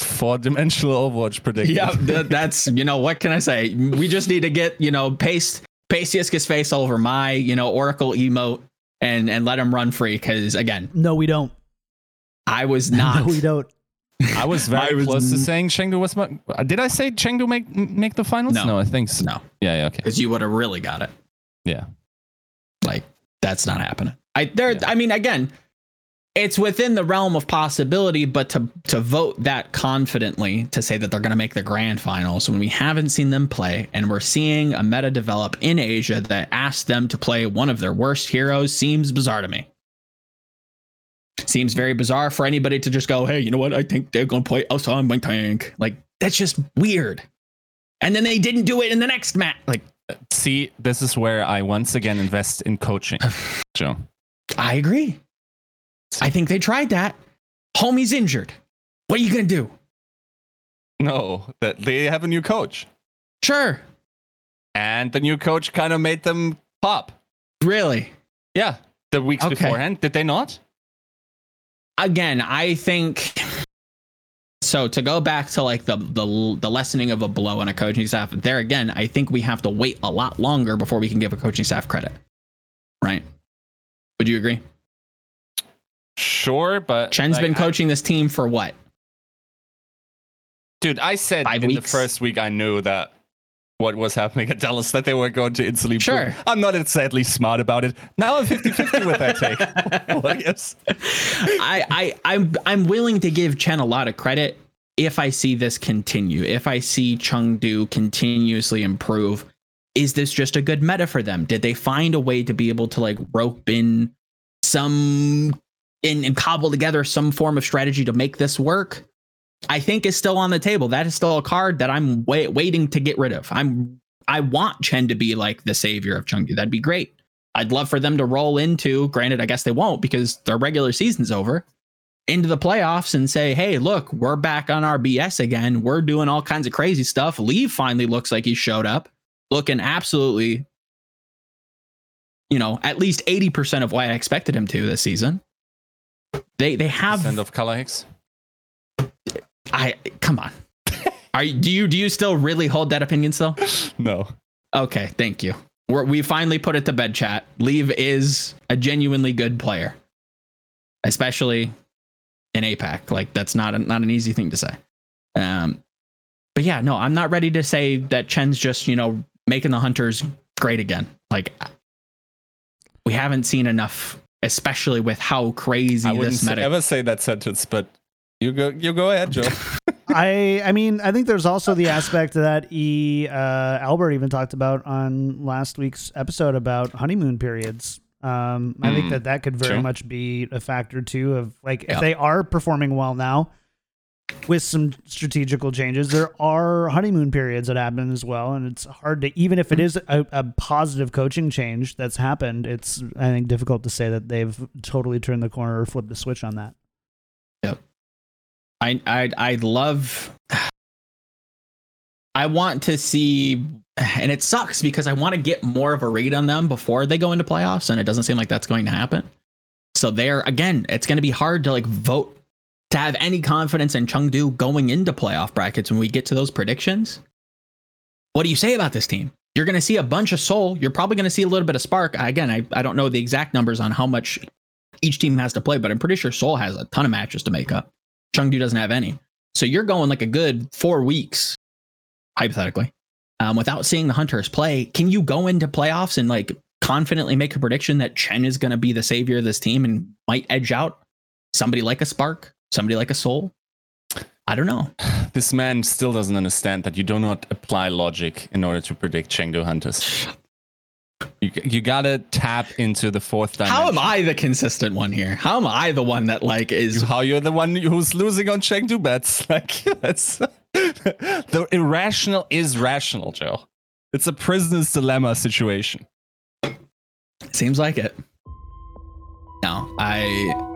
Four dimensional Overwatch prediction. Yeah, th- that's you know what can I say? We just need to get you know paste paste Yiska's face over my you know Oracle emote and and let him run free because again, No, we don't. I was not. No, we don't. I was very was close to saying Chengdu was. My, uh, did I say Chengdu make make the finals? No. I think so. No, Yeah, yeah, okay. because you would have really got it. Yeah. Like that's not happening. I there. Yeah. I mean, again, it's within the realm of possibility, but to to vote that confidently to say that they're going to make the grand finals when we haven't seen them play and we're seeing a meta develop in Asia that asks them to play one of their worst heroes seems bizarre to me. Seems very bizarre for anybody to just go, hey, you know what? I think they're going to play Elsa on my tank. Like that's just weird. And then they didn't do it in the next match. Like See, this is where I once again invest in coaching, Joe. I agree. I think they tried that. Homie's injured. What are you gonna do? No, that they have a new coach, Sure. and the new coach kind of made them pop. Really? Yeah, the weeks Okay. beforehand, did they not? Again, I think so to go back to like the the the lessening of a blow on a coaching staff, there again, I think we have to wait a lot longer before we can give a coaching staff credit. Right? Would you agree? Sure, but Chen's like, been I- coaching this team for what? dude, I said in weeks? the first week I knew that what was happening at Dallas that they were going to instantly. Sure. improve. I'm not exactly smart about it. Now I'm 50-50 with that take. well, I guess. I, I I'm I'm willing to give Chen a lot of credit if I see this continue. If I see Chengdu continuously improve, is this just a good meta for them? Did they find a way to be able to like rope in some and, and cobble together some form of strategy to make this work? I think is still on the table. That is still a card that I'm wait, waiting to get rid of. I'm I want Chen to be like the savior of Chengdu. That'd be great. I'd love for them to roll into, granted, I guess they won't because their regular season's over, into the playoffs and say, hey, look, we're back on our BS again. We're doing all kinds of crazy stuff. Lee finally looks like he showed up, looking absolutely, you know, at least 80% of what I expected him to this season. They they have End of color Hicks. I come on. Are you, do you do you still really hold that opinion still? No. Okay, thank you. We're, we finally put it to bed, chat. Leave is a genuinely good player, especially in APAC. Like that's not a, not an easy thing to say. Um, but yeah, no, I'm not ready to say that Chen's just you know making the hunters great again. Like we haven't seen enough, especially with how crazy I this meta. ever say that sentence, but you go you go ahead, Joe. I I mean I think there's also the aspect that E uh, Albert even talked about on last week's episode about honeymoon periods. Um, I think Mm, that that could very true. much be a factor too of like Yeah. if they are performing well now with some strategical changes, there are honeymoon periods that happen as well, and it's hard to even if it is a, a positive coaching change that's happened. It's I think difficult to say that they've totally turned the corner or flipped the switch on that. I I I love I want to see and it sucks because I want to get more of a read on them before they go into playoffs and it doesn't seem like that's going to happen. So there again, it's going to be hard to like vote to have any confidence in Chengdu going into playoff brackets when we get to those predictions. What do you say about this team? You're going to see a bunch of Seoul. You're probably going to see a little bit of spark. Again, I, I don't know the exact numbers on how much each team has to play, but I'm pretty sure Seoul has a ton of matches to make up. Chengdu doesn't have any. So you're going like a good four weeks, hypothetically, um, without seeing the Hunters play. Can you go into playoffs and like confidently make a prediction that Chen is going to be the savior of this team and might edge out somebody like a Spark, somebody like a Seoul? I don't know. this man still doesn't understand that you do not apply logic in order to predict Chengdu hunters. You, you gotta tap into the fourth dimension. How am I the consistent one here? How am I the one that like is You- How you're the one who's losing on Chengdu bets? Like that's the irrational is rational, Joe. It's a prisoner's dilemma situation. Seems like it. No, I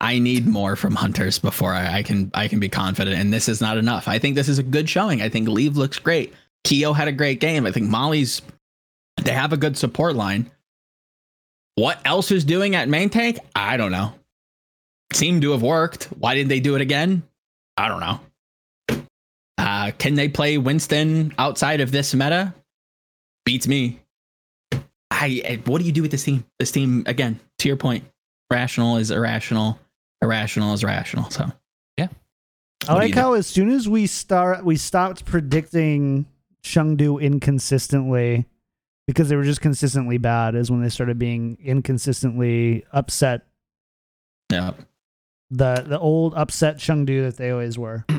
I need more from hunters before I, I can I can be confident. And this is not enough. I think this is a good showing. I think Leave looks great. Keo had a great game. I think Molly's they have a good support line. What else is doing at main tank? I don't know. Seemed to have worked. Why didn't they do it again? I don't know. Uh, can they play Winston outside of this meta? Beats me. I, I- what do you do with this team? This team again, to your point, rational is irrational, irrational is rational. So yeah. I What do like you do? how as soon as we start, we stopped predicting Chengdu inconsistently because they were just consistently bad. Is when they started being inconsistently upset. yeah, The the old upset Chengdu that they always were.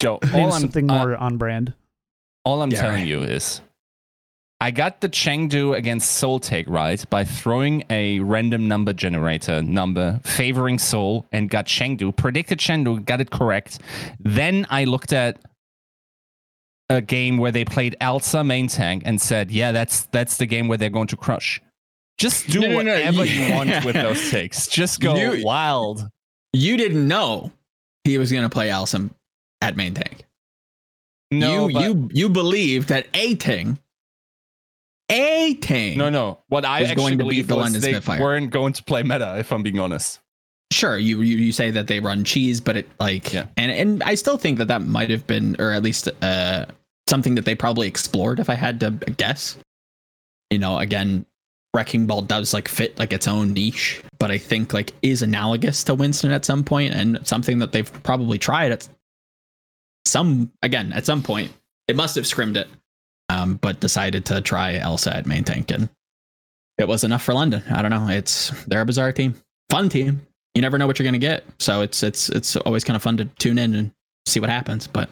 Joe, Maybe all I'm, something uh, more on brand. all I'm Yeah, telling you is I got the Chengdu against Seoul Take right by throwing a random number generator number favoring Seoul and got Chengdu, predicted Chengdu, got it correct. Then I looked at a game where they played Elsa main tank and said, yeah, that's that's the game where they're going to crush. Just do No, no, no, whatever you want with those takes. Just go You- wild. you didn't know he was going to play Elsa at main tank. No, you you you believe that a ting, a ting. no, no. What I was going to beat the London they Spitfire. weren't going to play meta. If I'm being honest. sure you, you you say that they run cheese but it like Yeah. and and i still think that that might have been or at least uh something that they probably explored if i had to guess you know again wrecking ball does like fit like its own niche but i think like is analogous to winston at some point and something that they've probably tried at some again at some point it must have scrimmed it um but decided to try elsa at main tank and it was enough for london i don't know it's they're a bizarre team fun team you never know what you're to get. So it's it's it's always kind of fun to tune in and see what happens. But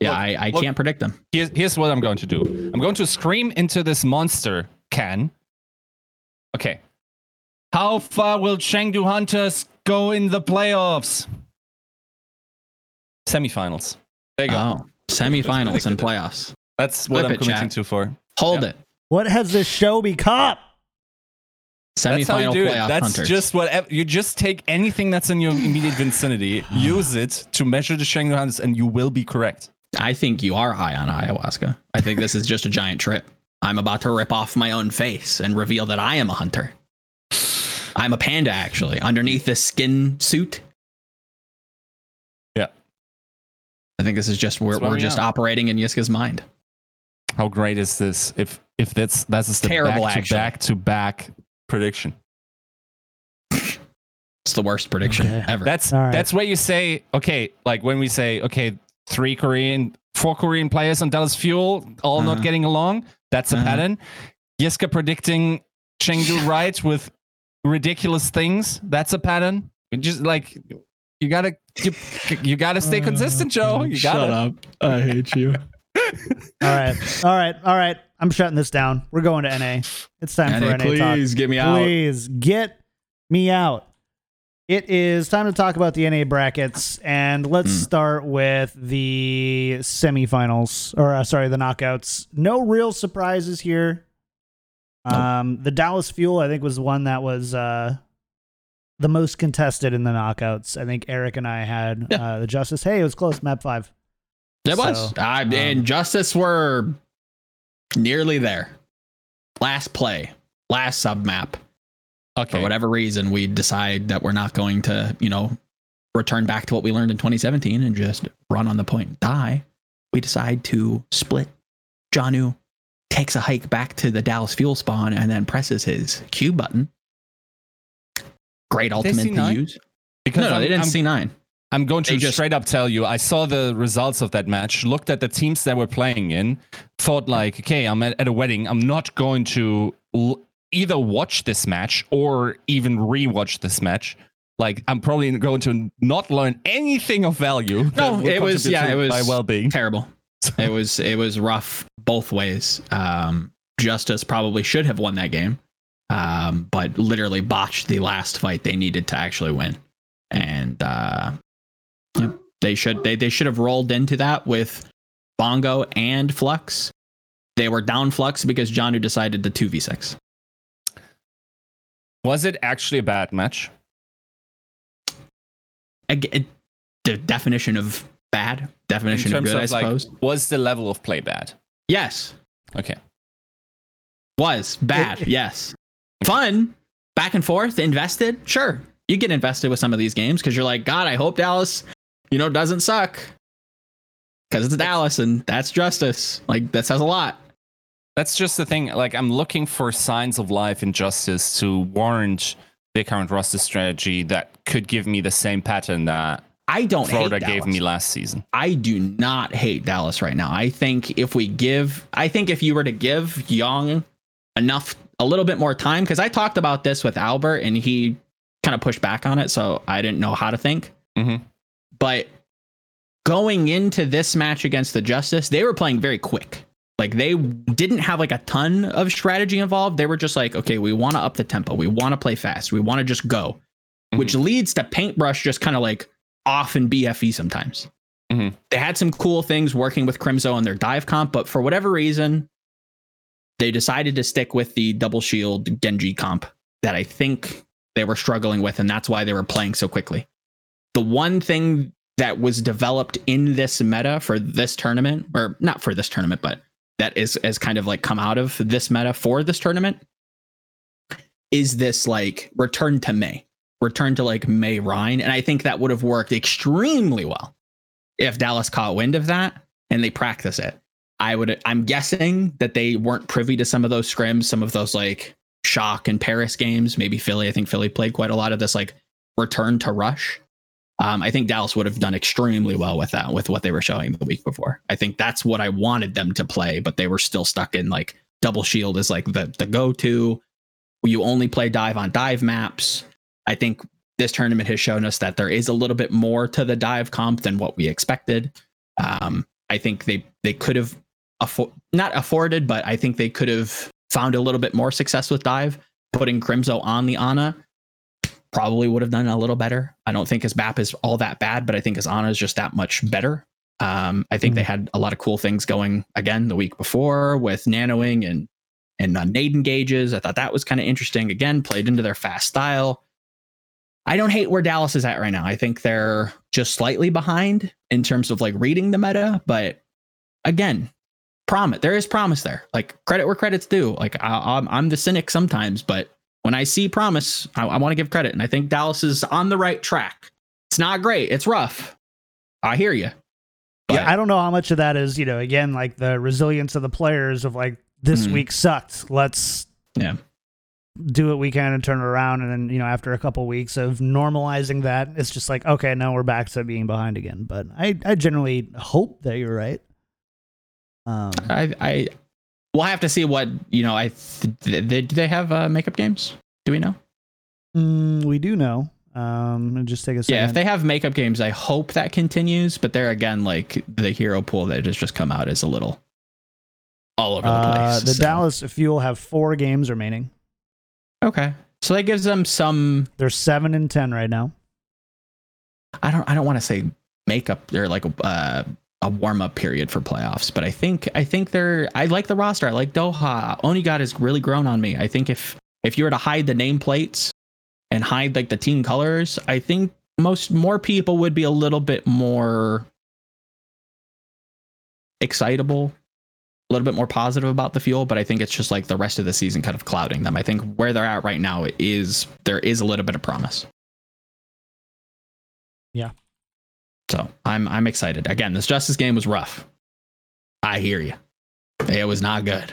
yeah, Look, I, I look- can't predict them. Here's, here's what I'm going to do. I'm going to scream into this monster can. Okay. How far will Chengdu Hunters go in the playoffs? Semifinals. There you go. Oh, semifinals and playoffs. That's what flip I'm it, committing chat. to for. Hold Yeah. it. What has this show become? That's how you Semifinal do it. That's hunters. just what you just take anything that's in your immediate vicinity, use it to measure the Chengdu Hunters, and you will be correct. I think you are high on ayahuasca. I think this is just a giant trip. I'm about to rip off my own face and reveal that I am a hunter. I'm a panda, actually, underneath this skin suit. Yeah. I think this is just we're, where we're we just are. operating in Yiska's mind. How great is this? If if that's that's the Terrible, back to back to back prediction. It's the worst prediction Okay. ever. That's All right. that's where you say okay, like when we say okay, three Korean, four Korean players on Dallas Fuel, all not Uh-huh. getting along. That's a Uh-huh. pattern. Yiska predicting Chengdu right with ridiculous things. That's a pattern. You just like you gotta you, you gotta stay consistent, Joe. You gotta. up. I hate you. All right, all right, all right. I'm shutting this down. We're going to NA. It's time for NA, NA talk. please get me out. Please get me out. It is time to talk about the NA brackets, and let's Hmm. start with the semifinals, or uh, sorry, the knockouts. No real surprises here. Um, the Dallas Fuel, I think, was one that was uh, the most contested in the knockouts. I think Eric and I had Yeah. uh, the Justice. Hey, it was close. Map five. It was. I um, and Justice were nearly there. Last play, last sub map. Okay. For whatever reason, we decide that we're not going to, you know, return back to what we learned in 2017 and just run on the point and die. We decide to split. Jjanu takes a hike back to the Dallas fuel spawn and then presses his Q button. Great ultimate to C9? use. Because No, no they didn't I'm, see nine. I'm going to just- straight up tell you, I saw the results of that match, looked at the teams that were playing in, thought like, okay, I'm at, at a wedding. I'm not going to l- either watch this match or even rewatch this match. Like, I'm probably going to not learn anything of value. No, it was- yeah, it was- my well-being. Terrible. it was it was rough both ways. Um, Justice probably should have won that game, um, but literally botched the last fight they needed to actually win. And uh, yeah, They should they they should have rolled into that with Bongo and Flux. They were down Flux because Jjanu decided to 2v6. Was it actually a bad match? Again, the definition of bad, definition of good, I suppose. Like, was the level of play bad? Yes. Okay. Was bad, yes. Fun, back and forth, invested. Sure. You get invested with some of these games because you're like, God, I hope Dallas, you know, doesn't suck. Because it's Dallas and that's justice. Like that says a lot. That's just the thing. Like I'm looking for signs of life and justice to warrant the current roster strategy that could give me the same pattern that I don't Florida hate gave me last season. I do not hate Dallas right now. I think if we give, I think if you were to give Young enough, a little bit more time, because I talked about this with Albert and he kind of pushed back on it, so I didn't know how to think. Mhm. But going into this match against the Justice, they were playing very quick. Like they didn't have like a ton of strategy involved. They were just like, okay, we want to up the tempo. We want to play fast. We want to just go, which leads to Paintbrush just kind of like off in BFE sometimes. Mhm. They had some cool things working with Crimzo on their dive comp, but for whatever reason, they decided to stick with the double shield Genji comp that I think they were struggling with, and that's why they were playing so quickly. The one thing that was developed in this meta for this tournament, or not for this tournament, but that is has kind of like come out of this meta for this tournament, is this like return to Mei, return to like Mei Rein, and I think that would have worked extremely well if Dallas caught wind of that and they practice it. I would I'm guessing that they weren't privy to some of those scrims, some of those like shock and Paris games, maybe Philly. I think Philly played quite a lot of this like return to rush. Um, I think Dallas would have done extremely well with that, with what they were showing the week before. I think that's what I wanted them to play, but they were still stuck in like double shield is like the the go to. You only play dive on dive maps. I think this tournament has shown us that there is a little bit more to the dive comp than what we expected. Um, I think they they could have afford not afforded, but I think they could have found a little bit more success with dive. Putting Crimzo on the Ana probably would have done a little better. I don't think his map is all that bad, but I think his Ana is just that much better. Um, I think Mhm. they had a lot of cool things going again the week before with nanoing and and uh, nade engages. I thought that was kind of interesting. Again, played into their fast style. I don't hate where Dallas is at right now. I think they're just slightly behind in terms of like reading the meta, but again, promise there is promise there. Like credit where credit's due. Like I, I'm I'm the cynic sometimes, but when I see promise, I, I want to give credit, and I think Dallas is on the right track. It's not great. It's rough. I hear you. yeah, I don't know how much of that is, you know, again, like the resilience of the players of like this Mhm. week sucked. Let's Yeah. do what we can and turn it around. And then, you know, after a couple weeks of normalizing that, it's just like, okay, now we're back to being behind again. But I, I generally hope that you're right. Um, I I we'll have to see what you know. I th- th- do they have uh, makeup games? Do we know? mm, we do know. Um, just take a second. Yeah, if they have makeup games, I hope that continues. But there again, like the hero pool that has just come out is a little all over the uh, place. the so- Dallas Fuel have four games remaining. Okay, so that gives them some. They're seven and ten right now. I don't. I don't want to say makeup. They're like a uh, a warm up period for playoffs, but I think I think they're. I like the roster. I like Doha. Onigod has really grown on me. I think if if you were to hide the nameplates and hide like the team colors, I think most more people would be a little bit more excitable, a little bit more positive about the fuel. But I think it's just like the rest of the season kind of clouding them. I think where they're at right now is there is a little bit of promise. Yeah. So I'm I'm excited. Again, this Justice game was rough. I hear you. It was not good.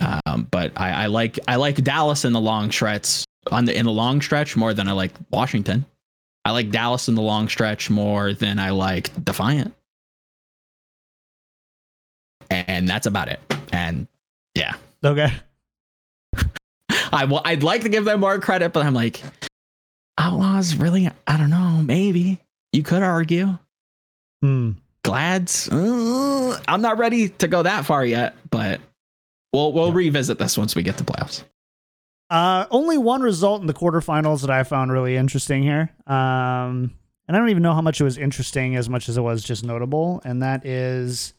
Um, but I, I like I like Dallas in the long stretch on the in the long stretch more than I like Washington. I like Dallas in the long stretch more than I like Defiant. And that's about it. And yeah, Okay. I well, I'd like to give them more credit, but I'm like, Outlaws really? I don't know. Maybe you could argue. Hmm. Glads. uh, I'm not ready to go that far yet, but we'll we'll Yeah. revisit this once we get to playoffs. Uh, only one result in the quarterfinals that I found really interesting here. Um, and I don't even know how much it was interesting as much as it was just notable, and that is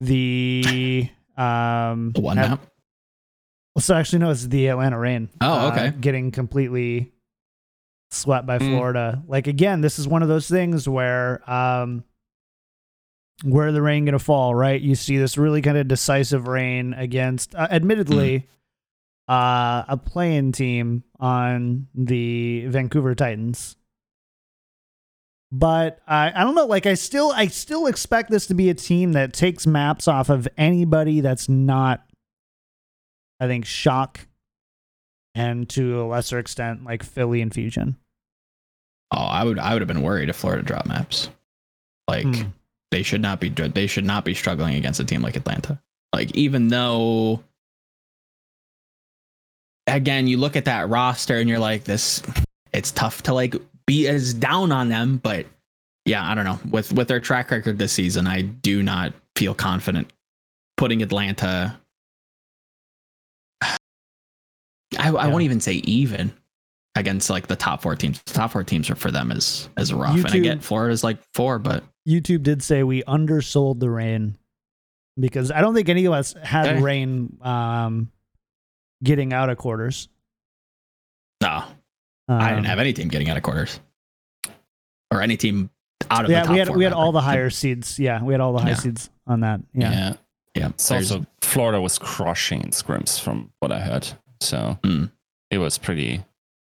the um one. Well, so actually, no, it's the Atlanta Reign. Oh, uh, okay. getting completely swept by Mm. Florida. Like again, this is one of those things where um where the rain going to fall, right? You see this really kind of decisive rain against uh, admittedly uh a playing team on the Vancouver Titans. But I I don't know, like I still I still expect this to be a team that takes maps off of anybody that's not I think shock and to a lesser extent like Philly and Fusion. Oh, I would I would have been worried if Florida dropped maps. Like Hmm. they should not be they should not be struggling against a team like Atlanta. Like even though again, you look at that roster and you're like this it's tough to like be as down on them, but yeah, I don't know. With with their track record this season, I do not feel confident putting Atlanta I, I Yeah. won't even say even against like the top four teams. The top four teams are for them is is rough. and I YouTube- get Florida's like four, but YouTube did say we undersold the Reign because I don't think any of us had Okay. Reign um getting out of quarters. no, I didn't Um, have any team getting out of quarters or any team out of Yeah, the top we had four, we had all the higher seeds. Yeah, we had all the high Yeah. seeds on that. Yeah. Yeah. Yeah, It's there's- also Florida was crushing in scrims from what I heard. So Mm. it was pretty.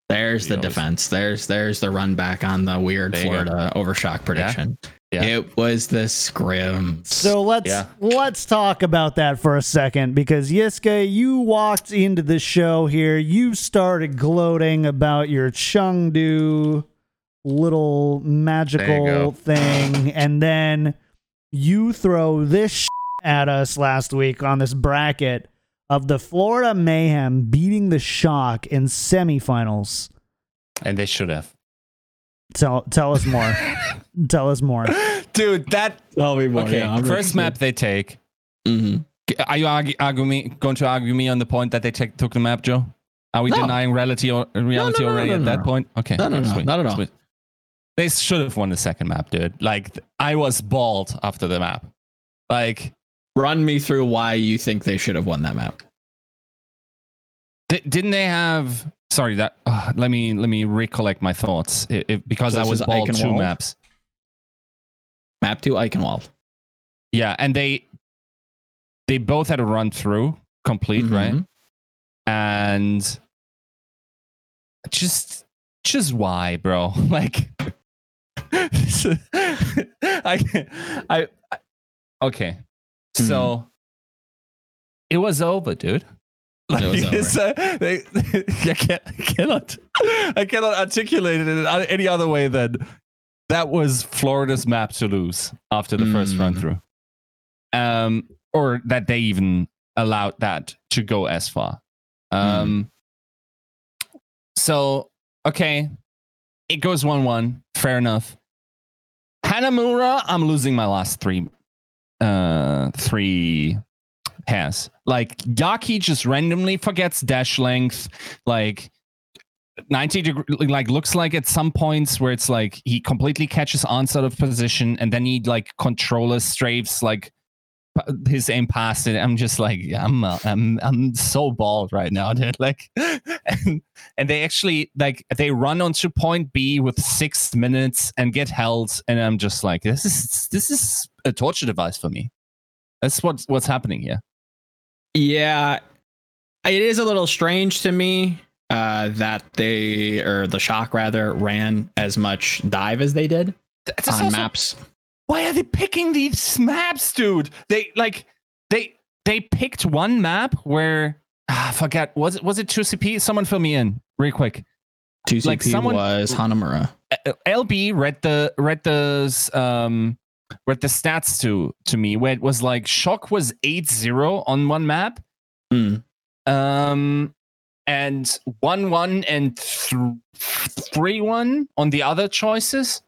There's the defense. There's there's the run back on the weird There you go. Florida overshock prediction. Yeah. It was the scrim. So let's Yeah. let's talk about that for a second because Yiska, you walked into the show here. You started gloating about your Chengdu little magical thing, and then you throw this at us last week on this bracket of the Florida Mayhem beating the Shock in semifinals. And they should have. Tell tell us more. tell us more. Dude, that. Tell me more. Okay, yeah, I'm first map they take. hmm Are you argue, argue me, going to argue me on the point that they take, took the map, Joe? Are we No. denying reality or reality no, no, already no, at no, that no. point? Okay. No, no, no, sweet, not at all. sweet. They should have won the second map, dude. Like I was bald after the map. Like Run me through why you think they should have won that map. di- didn't they have? Sorry, that. Uh, let me let me recollect my thoughts. It, it- because So I was is bald two maps. Map two, Eichenwald. Yeah, and they they both had a run through complete, right? Mhm. and just just why bro like I, I i okay so it was over dude. It was Like, it's, uh, they, I, can't, I cannot i cannot articulate it in any other way than that was florida's map to lose after the first Mm. run through. Um or that they even allowed that to go as far. Um so okay. It goes 1-1 fair enough. Hanamura i'm losing my last three uh three pairs. Like yaki just randomly forgets dash length like 90 degree like looks like at some points where it's like he completely catches onset of position and then he like controller strafes like his aim past it i'm just like i'm uh, i'm i'm so bald right now dude like and, and they actually like they run onto point b with six minutes and get held and i'm just like this is this is a torture device for me that's what's what's happening here Yeah, it is a little strange to me uh, that they or the shock rather ran as much dive as they did That's on also- maps. Why are they picking these maps, dude? They like they they picked one map where ah, I forget was it was it 2CP? Someone fill me in real quick. Two CP Like someone- was Hanamura. Uh, LB read the read the um read the stats to to me where it was like shock was 8-0 on one map. Mm. Um and 1-1 and 3-1 on the other choices.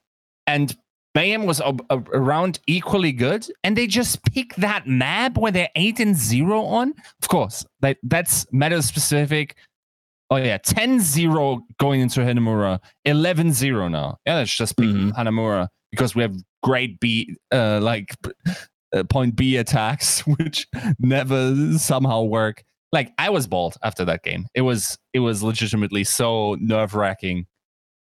And Mayhem was around equally good, and they just pick that map where they're eight and zero on. Of course, that that's meta specific. Oh yeah, 10-0 going into Hanamura, 11-0 now. Yeah, let's just pick Mhm. Hanamura because we have great B uh like uh, point B attacks which never somehow work. Like I was bald after that game. It was it was legitimately so nerve-wracking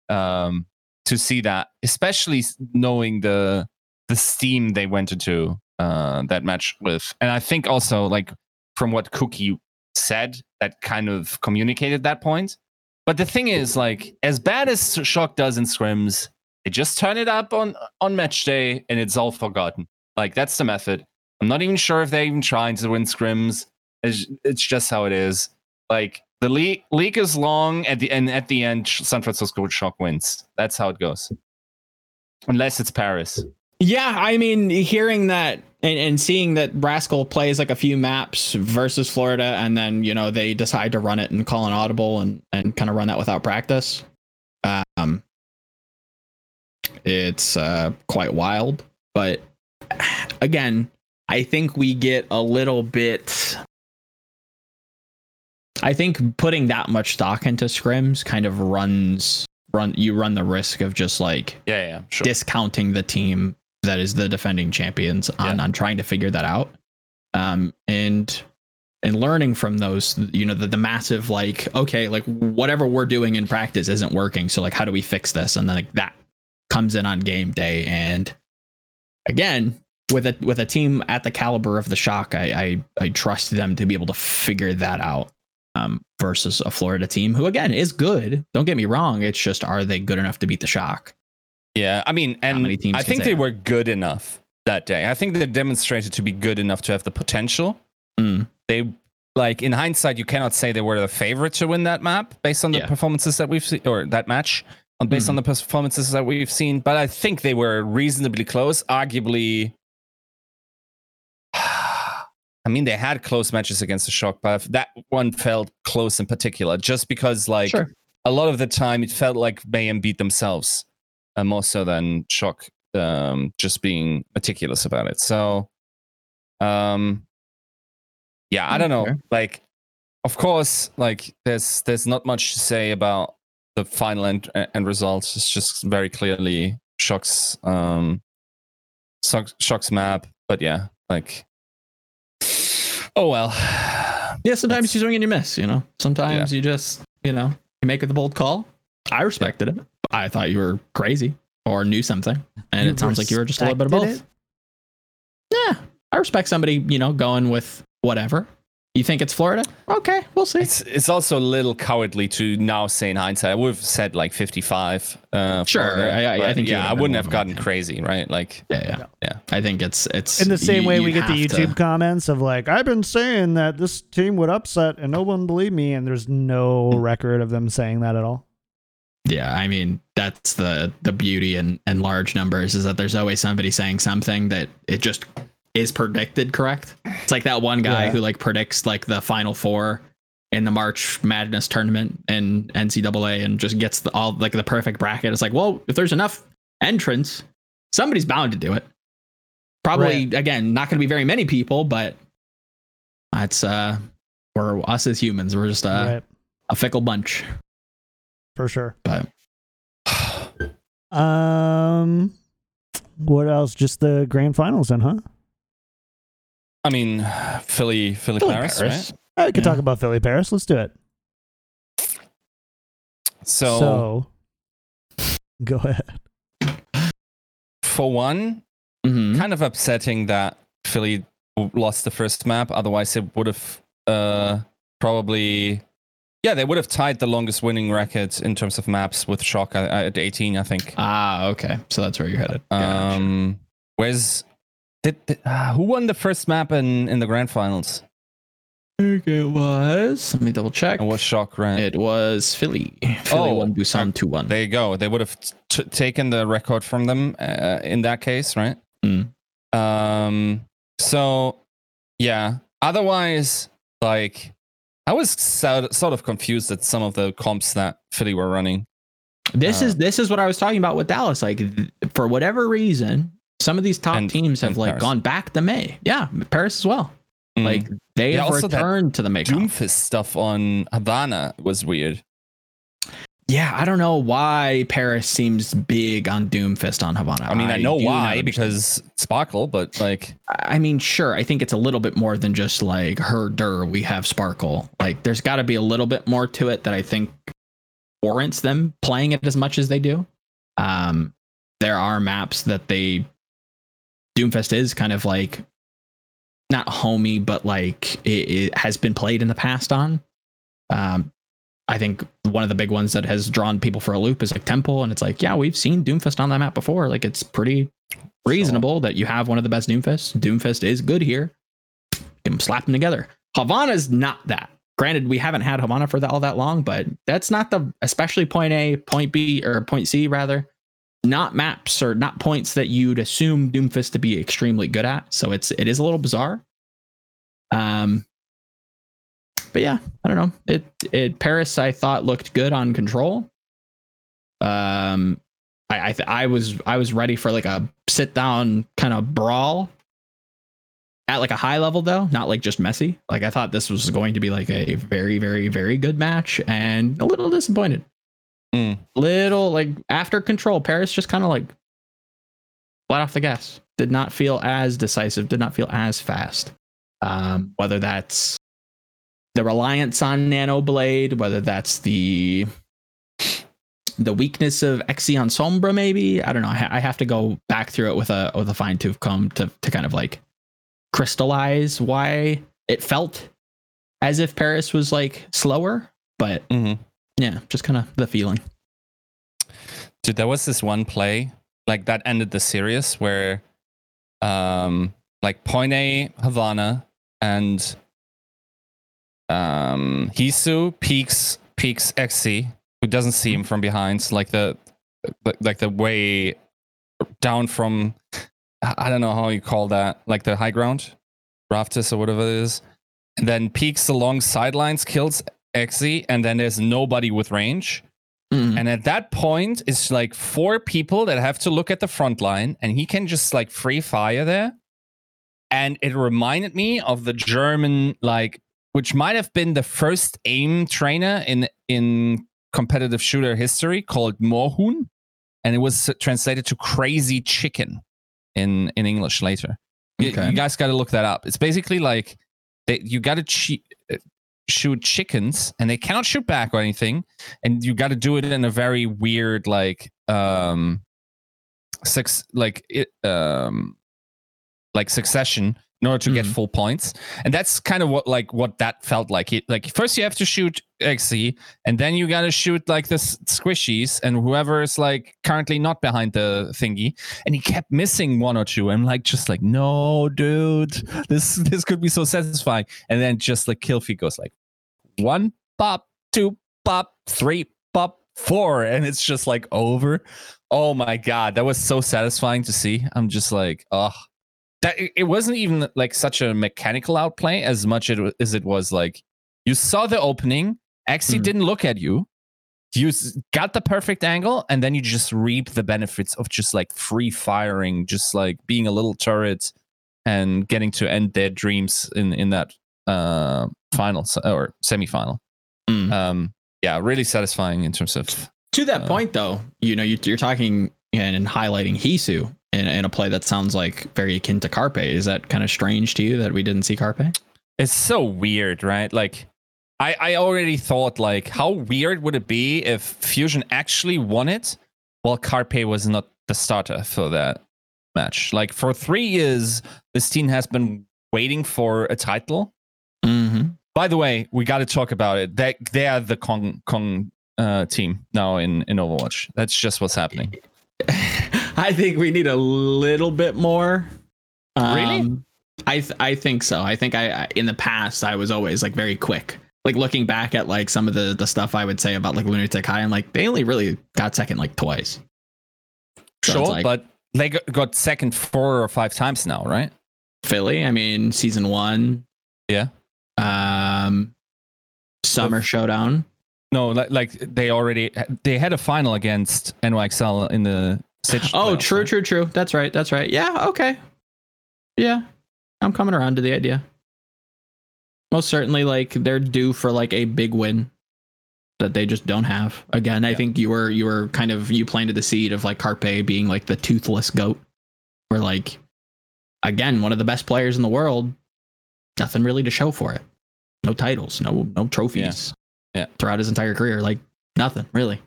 um to see that, especially knowing the the steam they went into uh that match with. And I think also like from what Cookie said that kind of communicated that point. But the thing is, like, as bad as Shock does in scrims, they just turn it up on on match day and it's all forgotten. Like that's the method. I'm not even sure if they're even trying to win scrims. It's, it's just how it is. Like the league league is long at the and at the end San Francisco Shock wins. That's how it goes. Unless it's Paris. Yeah, I mean, hearing that and, and seeing that Rascal plays like a few maps versus Florida, and then you know they decide to run it and call an audible and and kind of run that without practice. Um, it's uh, quite wild, but again, I think we get a little bit. I think putting that much stock into scrims kind of runs run you run the risk of just like Yeah, yeah, sure. discounting the team that is the defending champions on on trying to figure that out. Um and and learning from those you know the, the massive like okay like whatever we're doing in practice isn't working so like how do we fix this? And then like that comes in on game day. And again with a with a team at the caliber of the shock i i, I trust them to be able to figure that out um versus a florida team who again is good don't get me wrong it's just are they good enough to beat the shock Yeah, I mean, and I think they that? were good enough that day. I think they demonstrated to be good enough to have the potential. Mm. They like in hindsight, you cannot say they were the favorite to win that map based on the Yeah. performances that we've seen, or that match, on based on the performances that we've seen. But I think they were reasonably close. Arguably, I mean, they had close matches against the Shock, but that one felt close in particular, just because like Sure. a lot of the time it felt like Mayhem beat themselves uh, more so than Shock um, just being meticulous about it. So, um, yeah, I don't know. Okay. Like, of course, like there's there's not much to say about the final end, end results. It's just very clearly Shock's um, Shock's, Shock's map. But yeah, like, oh well. Yeah, sometimes you swing and you miss, you know. Sometimes you just, you know, you make the bold call. I respected it. I thought you were crazy or knew something. And You it sounds like you were just a little bit of both. respected Yeah. I respect somebody, you know, going with whatever. You think it's Florida? Okay, we'll see. It's it's also a little cowardly to now say in hindsight. I would have said like 55. Uh, Sure, Florida, I- I- I think yeah, I wouldn't have gotten fan. crazy, right? Like, yeah, yeah. No. Yeah. I think it's it's In the same you- way we get the have to- YouTube comments of like, I've been saying that this team would upset and no one believed me, and there's no record of them saying that at all. Yeah, I mean that's the the beauty in in large numbers is that there's always somebody saying something that it just is predicted correct. It's like that one guy Yeah. who like predicts like the final four in the March Madness tournament in NCAA and just gets the, all like the perfect bracket. It's like, well, if there's enough entrants, somebody's bound to do it. Probably again, not going to be very many people, but that's uh, we're us as humans. We're just uh, right. a fickle bunch. For sure. But Um, what else? Just the grand finals, then, huh? I mean, Philly, Philly, Philly Paris, Paris. I could Yeah. talk about Philly Paris. Let's do it. So, so go ahead. for one, Mhm. kind of upsetting that Philly lost the first map. Otherwise, it would have uh, probably, yeah, they would have tied the longest winning record in terms of maps with Shock at, at 18, I think. Ah, okay. So that's where you're headed. Gotcha. Um, where's did, did- uh, who won the first map in in the grand finals? think it was. Let me double check. And was Shock right? It was Philly. Philly Oh, won Busan 2 1. There you go. They would have t- taken the record from them uh, in that case, right? Mm. Um. So, yeah. Otherwise, like, I was sort sort of confused at some of the comps that Philly were running. This Uh, is this is what I was talking about with Dallas. Like for whatever reason, some of these top And- teams have like Paris. gone back to Mei. Yeah, Paris as well. Mm. Like they Yeah, have also that returned to the Mei. Doomfist stuff on Havana was weird. Yeah, I don't know why Paris seems big on Doomfist on Havana. I mean, I, know do why understand. because Sp9rk1e, but like, I mean, sure. I think it's a little bit more than just like herder. We have Sp9rk1e. Like, there's got to be a little bit more to it that I think warrants them playing it as much as they do. Um, there are maps that they Doomfist is kind of like not homey, but like it, it has been played in the past on. Um, I think one of the big ones that has drawn people for a loop is like Temple, and it's like, yeah, we've seen Doomfist on that map before. Like, it's pretty reasonable that you have one of the best Doomfists. Doomfist is good here. Can slap them together. Havana's not that. Granted, we haven't had Havana for that, all that long, but that's not the, especially point A, point B, or point C rather, not maps or not points that you'd assume Doomfist to be extremely good at. So it's it is a little bizarre. Um, but yeah, I don't know. It it Paris I thought looked good on control. Um, I I, th- I was I was ready for like a sit down kind of brawl at like a high level though, not like just messy. Like I thought this was going to be like a very very very good match, and a little disappointed. Mm. Little like after control, Paris just kind of like flat off the gas. Did not feel as decisive. Did not feel as fast. Um, whether that's the reliance on Nano Blade, whether that's the the weakness of Exion Sombra, maybe I don't know. I, ha- I have to go back through it with a with a fine tooth comb to to kind of like crystallize why it felt as if Paris was like slower, but mhm. Yeah, just kind of the feeling. dude, there was this one play like that ended the series where, um, like Point A Havana and um Heesu peaks peaks Xe, who doesn't see him from behind, like the like the way down from I don't know how you call that, like the high ground, rafters or whatever it is, and then peaks along sidelines, kills Xe, and then there's nobody with range. Mm. And at that point, it's like four people that have to look at the front line, and he can just like free fire there. And it reminded me of the German, like, which might have been the first aim trainer in in competitive shooter history called Moorhuhn, and it was translated to crazy chicken in in English later. You- Okay. You, guys got to look that up. It's basically like that you got to che- uh, shoot chickens, and they cannot shoot back or anything and you got to do it in a very weird like um six like it um like succession in order to get Mhm. full points. And that's kind of what like what that felt like. It like first you have to shoot xe and then you got to shoot like the squishies and whoever is like currently not behind the thingy. And he kept missing one or two. I'm like just like no dude. This this could be so satisfying. And then just like kill feed goes like one pop two pop three pop four and it's just like over. Oh my god that was so satisfying to see. I'm just like oh that it wasn't even like such a mechanical outplay as much as it was like you saw the opening Xe Mhm. didn't look at you. You got the perfect angle and then you just reap the benefits of just like free firing just like being a little turret and getting to end their dreams in in that uh final or semi-final Mm. um yeah really satisfying in terms of To that Uh, point, though, you know, you, you're talking and, and highlighting Heesu in, in a play that sounds like very akin to Carpe. Is that kind of strange to you that we didn't see Carpe? it's so weird right like i i already thought like how weird would it be if fusion actually won it while carpe was not the starter for that match like for three years this team has been waiting for a title. By the way we got to talk about it they, they are the kong kong uh, team now in in overwatch that's just what's happening I think we need a little bit more. Really? Um, I th- I think so. I think I I- in the past I was always like very quick. Like looking back at like some of the the stuff I would say about like Lunatic-Hai, I'm like they only really got second like twice. So sure like- but they got second four or five times now right Philly. I mean, season one. Yeah. Um, summer showdown. No, like, like they already they had a final against NYXL in the Stitch. Oh, playoffs, true, right? true, true. That's right. That's right. Yeah. Okay. Yeah, I'm coming around to the idea. most certainly like they're due for like a big win that they just don't have. Again, I think you were you were kind of you planted the seed of like Carpe being like the toothless goat. Where like again, one of the best players in the world, nothing really to show for it. No titles, no no trophies. Yeah. yeah. Throughout his entire career. Like nothing, really.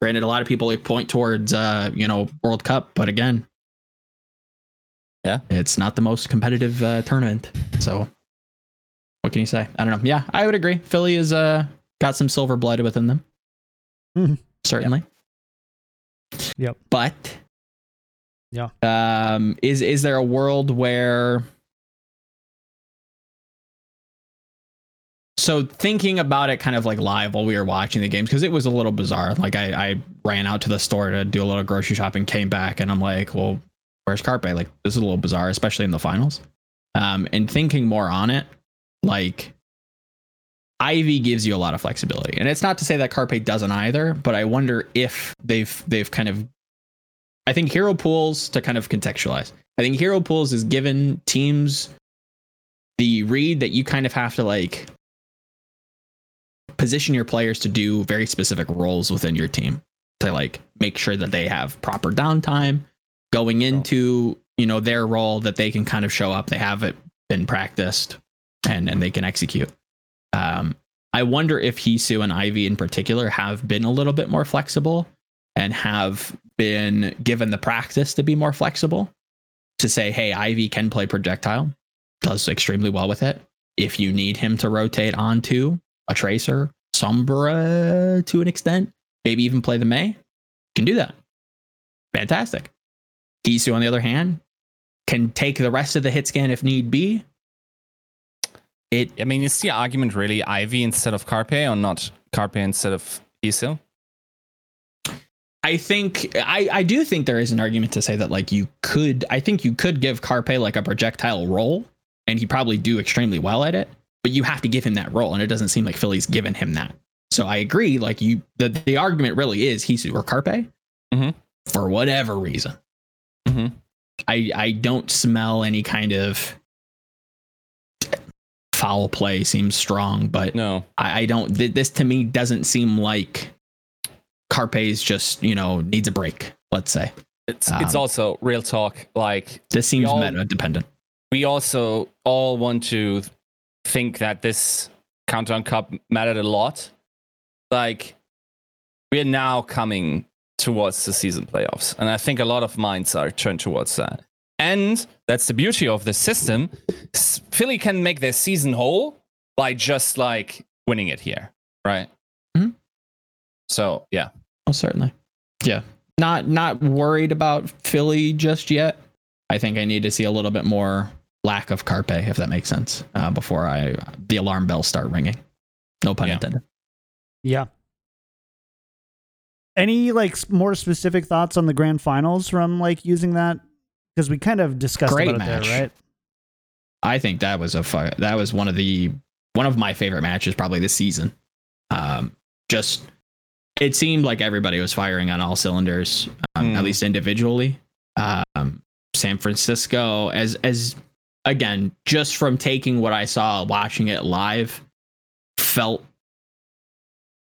Granted, a lot of people like point towards uh, you know, World Cup, but again, Yeah. it's not the most competitive uh, tournament. So what can you say? I don't know. Yeah, I would agree. Philly is uh got some silver blood within them. Mhm. Certainly. Yep. But Yeah. Um is is there a world where so thinking about it kind of like live while we were watching the games because it was a little bizarre. Like I, I ran out to the store to do a little grocery shopping came back and i'm like well where's carpe? Like this is a little bizarre especially in the finals. Um and thinking more on it like ivy gives you a lot of flexibility. And it's not to say that carpe doesn't either but i wonder if they've they've kind of i think hero pools to kind of contextualize i think hero pools is given teams the read that you kind of have to like position your players to do very specific roles within your team to like make sure that they have proper downtime going into you know their role that they can kind of show up. They have it been practiced and and they can execute. Um i wonder if heesu and ivy in particular have been a little bit more flexible and have been given the practice to be more flexible to say hey ivy can play projectile does extremely well with it. If you need him to rotate onto a tracer, Sombra to an extent, maybe even play the Mei, can do that. Fantastic. Gisu, on the other hand, can take the rest of the hit scan if need be. It I mean, is the argument really Ivy instead of Carpe or not Carpe instead of Isil? I think I, I do think there is an argument to say that like you could I think you could give Carpe like a projectile role and he probably do extremely well at it, but you have to give him that role and it doesn't seem like Philly's given him that. So I agree like you the, the argument really is he's or Carpe Mhm. for whatever reason. Mhm. I I don't smell any kind of foul play seems strong, but No. I, I don't. Th- this to me doesn't seem like Carpe's just you know needs a break. Let's say It's it's Um, also real talk. Like this seems all- meta dependent. we also all want to think that this countdown cup mattered a lot. Like we are now coming towards the season playoffs, and I think a lot of minds are turned towards that. And that's the beauty of the system. Philly can make their season whole by just like winning it here, right? Mhm. So yeah, Oh, certainly, yeah. Not not worried about Philly just yet. I think I need to see a little bit more lack of Carpe, if that makes sense, uh, before I the alarm bells start ringing. No pun Yeah. intended. Yeah. Any like more specific thoughts on the grand finals from like using that? Because we kind of discussed Great about match. it there, right? I think that was a fu- that was one of the one of my favorite matches probably this season. Um, just it seemed like everybody was firing on all cylinders, um, Hmm. at least individually. Um, San Francisco, as as again, just from taking what I saw watching it live, felt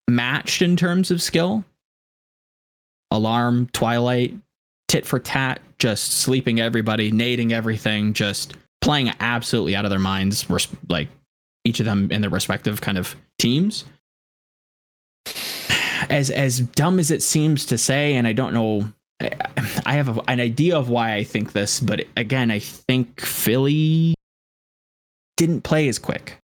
matched in terms of skill. Alarm, Twilight, tit for tat, just sleeping everybody, nading everything, just playing absolutely out of their minds, like each of them in their respective kind of teams. As as dumb as it seems to say, and I don't know, I- have a, an idea of why I think this, but again, I think Philly didn't play as quick.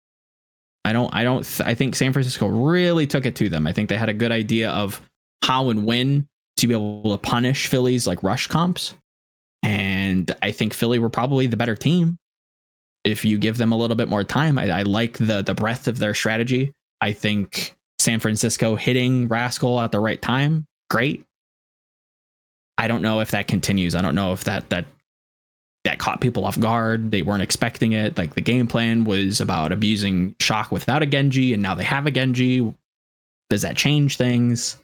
I don't. I don't. I think San Francisco really took it to them. I think they had a good idea of how and when to be able to punish Philly's like rush comps, and I think Philly were probably the better team if you give them a little bit more time. I, I like the the breadth of their strategy. I think San Francisco hitting Rascal at the right time, great. I don't know if that continues. I don't know if that that that caught people off guard. They weren't expecting it. Like the game plan was about abusing shock without a Genji, and now they have a Genji. Does that change things?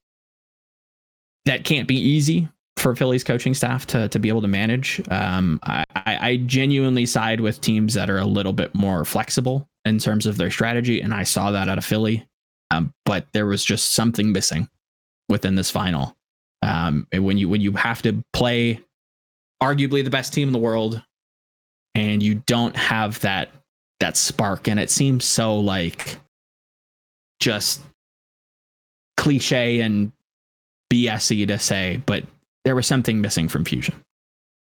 That can't be easy for Philly's coaching staff to to be able to manage. Um, I, I genuinely side with teams that are a little bit more flexible in terms of their strategy, and I saw that out of Philly. Um, but there was just something missing within this final. Um, when you when you have to play arguably the best team in the world, and you don't have that that spark, and it seems so like just cliche and BSy to say, but there was something missing from Fusion.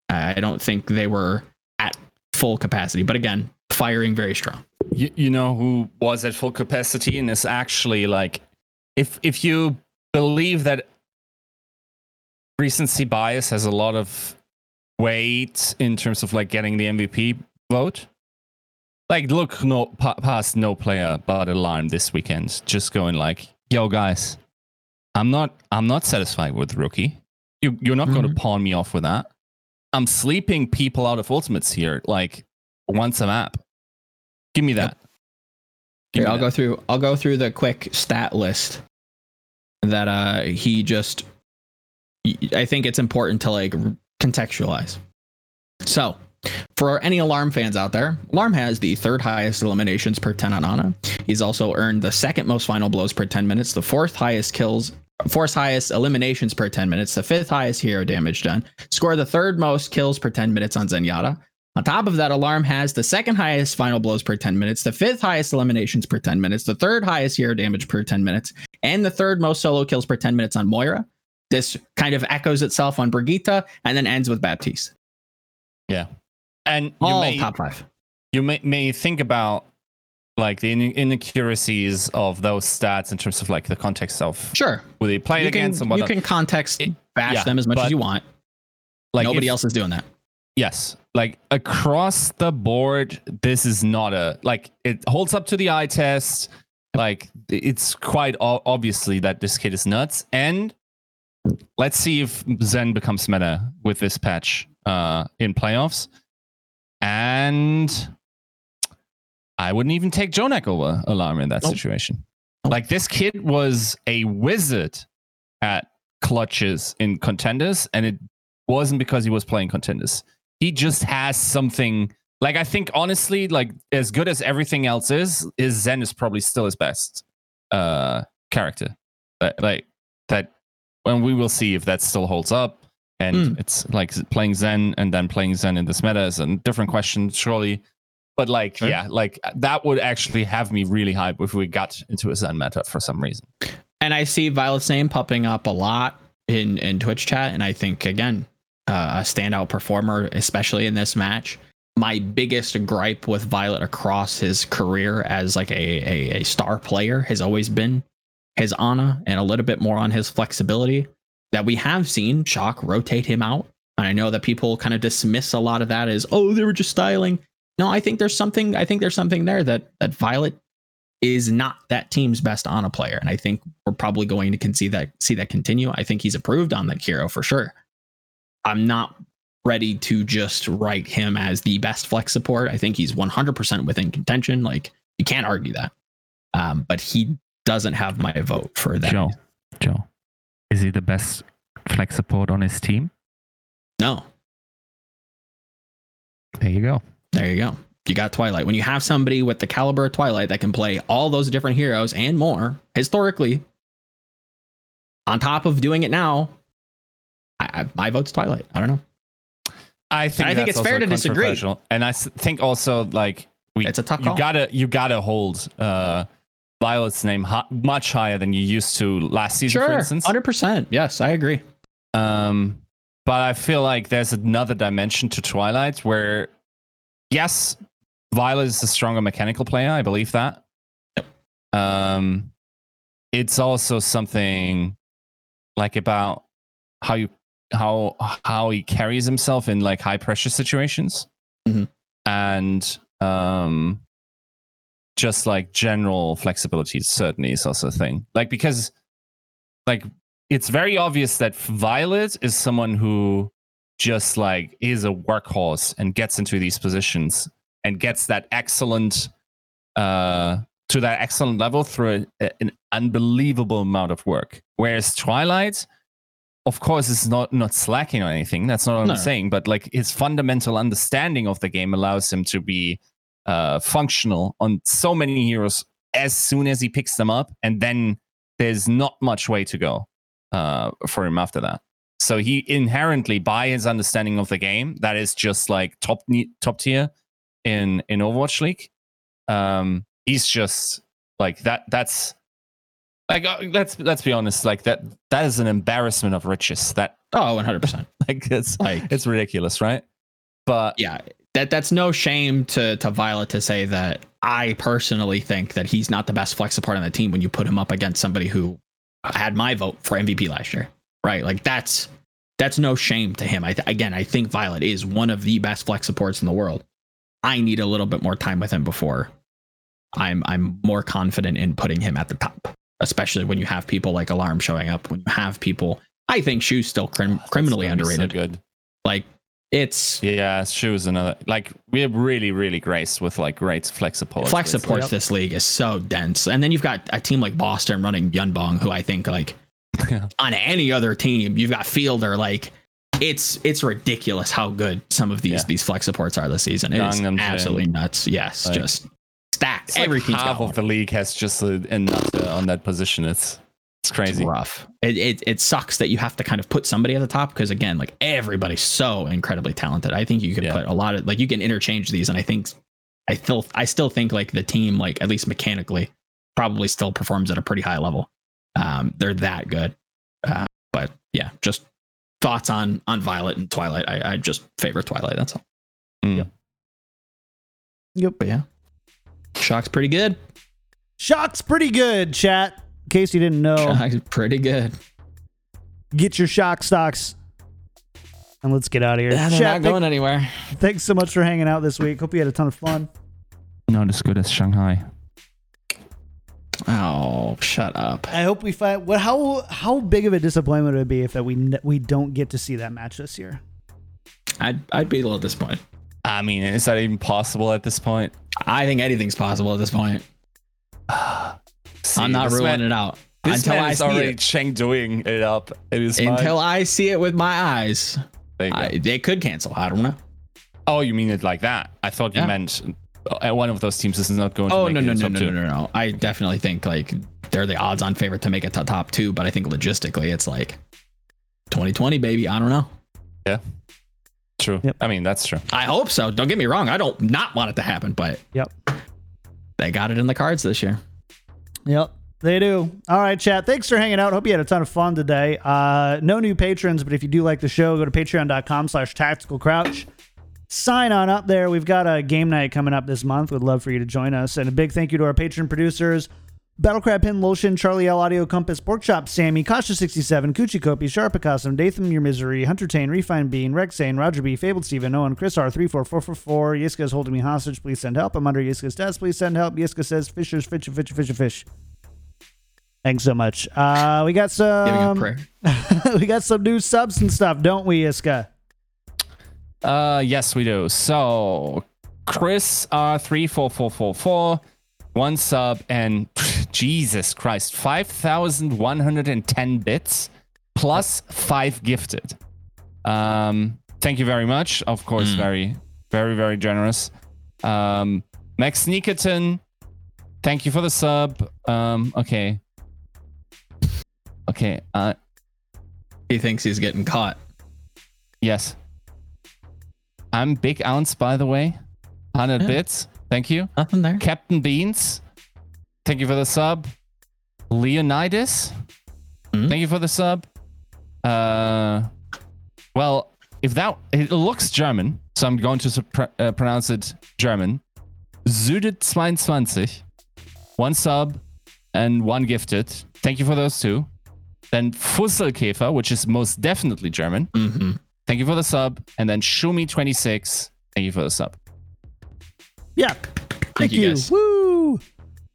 I don't think they were at full capacity, but again, firing very strong. You, you know who was at full capacity and is actually like, if if you believe that recency bias has a lot of weight in terms of like getting the MVP vote, like look no pa- past no player but alarm this weekend, just going like, yo guys, I'm not I'm not satisfied with rookie. You you're not going to pawn me off with that. I'm sleeping people out of ultimates here, like once a map. Give me that. Give Here, me I'll that. go through. I'll go through the quick stat list that uh he just. I think it's important to like contextualize. So, for any Alarm fans out there, Alarm has the third highest eliminations per 10 on Ana. He's also earned the second most final blows per 10 minutes, the fourth highest kills, fourth highest eliminations per 10 minutes, the fifth highest hero damage done, score the third most kills per 10 minutes on Zenyatta. On top of that, Alarm has the second highest final blows per 10 minutes, the fifth highest eliminations per 10 minutes, the third highest hero damage per 10 minutes, and the third most solo kills per 10 minutes on Moira. This kind of echoes itself on Brigitte and then ends with Baptiste. Yeah. And you All may top five. you may, may think about like the inaccuracies of those stats in terms of like the context of Sure. who they played You can, against and you can context It- bash yeah, them as much as you want. like Nobody if- else is doing that. Yes. Like across the board, this is not a like it holds up to the eye test. Like it's quite o- obviously that this kid is nuts. And let's see if Zen becomes meta with this patch uh in playoffs. And I wouldn't even take Jjonak over Alarm in that Nope. situation. Like this kid was a wizard at clutches in contenders, and it wasn't because he was playing contenders he just has something like I think honestly, like as good as everything else is, is Zen is probably still his best uh character. Like that when we will see if that still holds up. And Mm. it's like playing Zen and then playing Zen in this meta is a different question, surely. But like, yeah, like that would actually have me really hype if we got into a Zen meta for some reason. And I see Violet's name popping up a lot in, in Twitch chat. And I think, again, uh, a standout performer, especially in this match. My biggest gripe with Violet across his career as like a, a, a star player has always been his Ana and a little bit more on his flexibility that we have seen Shock rotate him out. And I know that people kind of dismiss a lot of that as, oh, they were just styling. No, I think there's something, I think there's something there that that Violet is not that team's best Ana player. And I think we're probably going to see that see that continue. I think he's approved on that hero for sure. I'm not ready to just write him as the best flex support. I think he's 100% within contention. Like you can't argue that. Um, but he doesn't have my vote for that. Joe, Joe, is he the best flex support on his team? No, There you go. there you go. You got Twilight. When you have somebody with the caliber of Twilight that can play all those different heroes and more historically, on top of doing it now, I, I, my vote's Twilight. I don't know. I think I think it's fair to disagree. and I think also like we It's a tough you call. gotta you gotta hold uh Violet's name hi- much higher than you used to last season, for Sure, instance. hundred percent. Yes, I agree. Um, but I feel like there's another dimension to Twilight where, yes, Violet is a stronger mechanical player. I believe that. Um, it's also something like about how you how how he carries himself in like high pressure situations, Mhm. and um, just like general flexibility certainly is also a thing. Like because like it's very obvious that Violet is someone who just like is a workhorse and gets into these positions and gets that excellent uh to that excellent level through a, an unbelievable amount of work. Whereas Twilight, of course, is not not slacking or anything. That's not what No. I'm saying. But like his fundamental understanding of the game allows him to be uh, functional on so many heroes as soon as he picks them up, and then there's not much way to go uh, for him after that. So he inherently, by his understanding of the game, that is just like top top tier in in Overwatch League. Um, he's just like that. That's like uh, let's let's be honest. Like that that is an embarrassment of riches. That Oh, 100. percent like it's Like it's ridiculous, right? But yeah, that that's no shame to to Violet to say that I personally think that he's not the best flex support on the team when you put him up against somebody who had my vote for MVP last year. Right? Like that's that's no shame to him. I th- again, I think Violet is one of the best flex supports in the world. I need a little bit more time with him before I'm I'm more confident in putting him at the top, especially when you have people like Alarm showing up. When you have people, I think Shu's still crim- criminally it's so underrated. good. Like it's Yeah, Shu's another like we're really really graced with like great flex support. flex with, supports Yep. this league is so dense, and then you've got a team like Boston running Yunbong, who I think like on any other team, you've got Fielder. Like it's it's ridiculous how good some of these Yeah. these flex supports are this season. It is Gangnam Jin. absolutely nuts. Yes, Like- just stacked. It's like Every half of the league has just a, a nutter on that position. It's it's It's crazy. rough. It, it it sucks that you have to kind of put somebody at the top because again, like everybody's so incredibly talented. I think you could Yeah. put a lot of like you can interchange these, and I think I still I still think like the team like at least mechanically probably still performs at a pretty high level. Um, they're that good. Uh, but yeah, just thoughts on on Violet and Twilight. I, I just favor Twilight. That's all. Mm. Yep. But yeah, Shock's pretty good. Shock's pretty good, chat. In case you didn't know, Shock's pretty good. get your shock stocks. And let's get out of here. Yeah, they're Chat, not thank- going anywhere. thanks so much for hanging out this week. Hope you had a ton of fun. Not as good as Shanghai. Oh, shut up. I hope we find what how how big of a disappointment would it be if that we n- we don't get to see that match this year. I'd I'd be a little disappointed. I mean, is that even possible at this point? I think anything's possible at this point. See, I'm not this ruling man, it out This until man I is see already it. Cheng doing it up. It is Until I see it with my eyes, There you go. I, they could cancel. I don't know. oh, you mean it like that? I thought you Yeah. meant uh, one of those teams is not going. Oh to no make no it no top no no no no! I definitely think like they're the odds-on favorite to make it to top two, but I think logistically it's like 2020 baby. I don't know. Yeah. True. Yep. I mean, that's true. I hope so. Don't get me wrong. I don't not want it to happen, but Yep. they got it in the cards this year. Yep. They do. All right, chat. Thanks for hanging out. Hope you had a ton of fun today. Uh, no new patrons, but if you do like the show, go to patreon.com slash tactical crouch. Sign on up there. We've got a game night coming up this month. Would love for you to join us. And a big thank you to our patron producers. Battlecrab Pin Lotion, Charlie L Audio Compass, Porkchop, Sammy, Kasha67, Coochie Kopi, Sharpacosm, Datham Your Misery, Hunter Tane, Refine Bean, Rexane, Roger B, Fabled Steven, Owen, Chris R34444, Yiska is holding me hostage. Please send help. I'm under Yiska's desk. Please send help. Yiska says, Fishers, fish, fish, fish, fish. Thanks so much. Uh, we got some prayer. we got some new subs and stuff, don't we, Yiska? Uh, yes, we do. So, Chris R three four four four four, one sub, and Jesus Christ, five thousand one hundred and ten bits plus five gifted. Um, thank you very much. Of course, Mm. very, very, very generous. Um, Max Sneakerton, thank you for the sub. Um, okay, okay. Uh, He thinks he's getting caught. Yes. I'm Big Ounce, by the way. 100 Yeah. bits. Thank you. Nothing there. Captain Beans. Thank you for the sub. Leonidas. Mhm. Thank you for the sub. Uh, well, if that it looks German, so I'm going to supr- uh, pronounce it German. Süde22. One sub and one gifted. Thank you for those two. Then Fusselkäfer, which is most definitely German. Mm-hmm. Thank you for the sub. And then Shumi26. Thank you for the sub. Yeah. Thank, you, you. guys. Woo!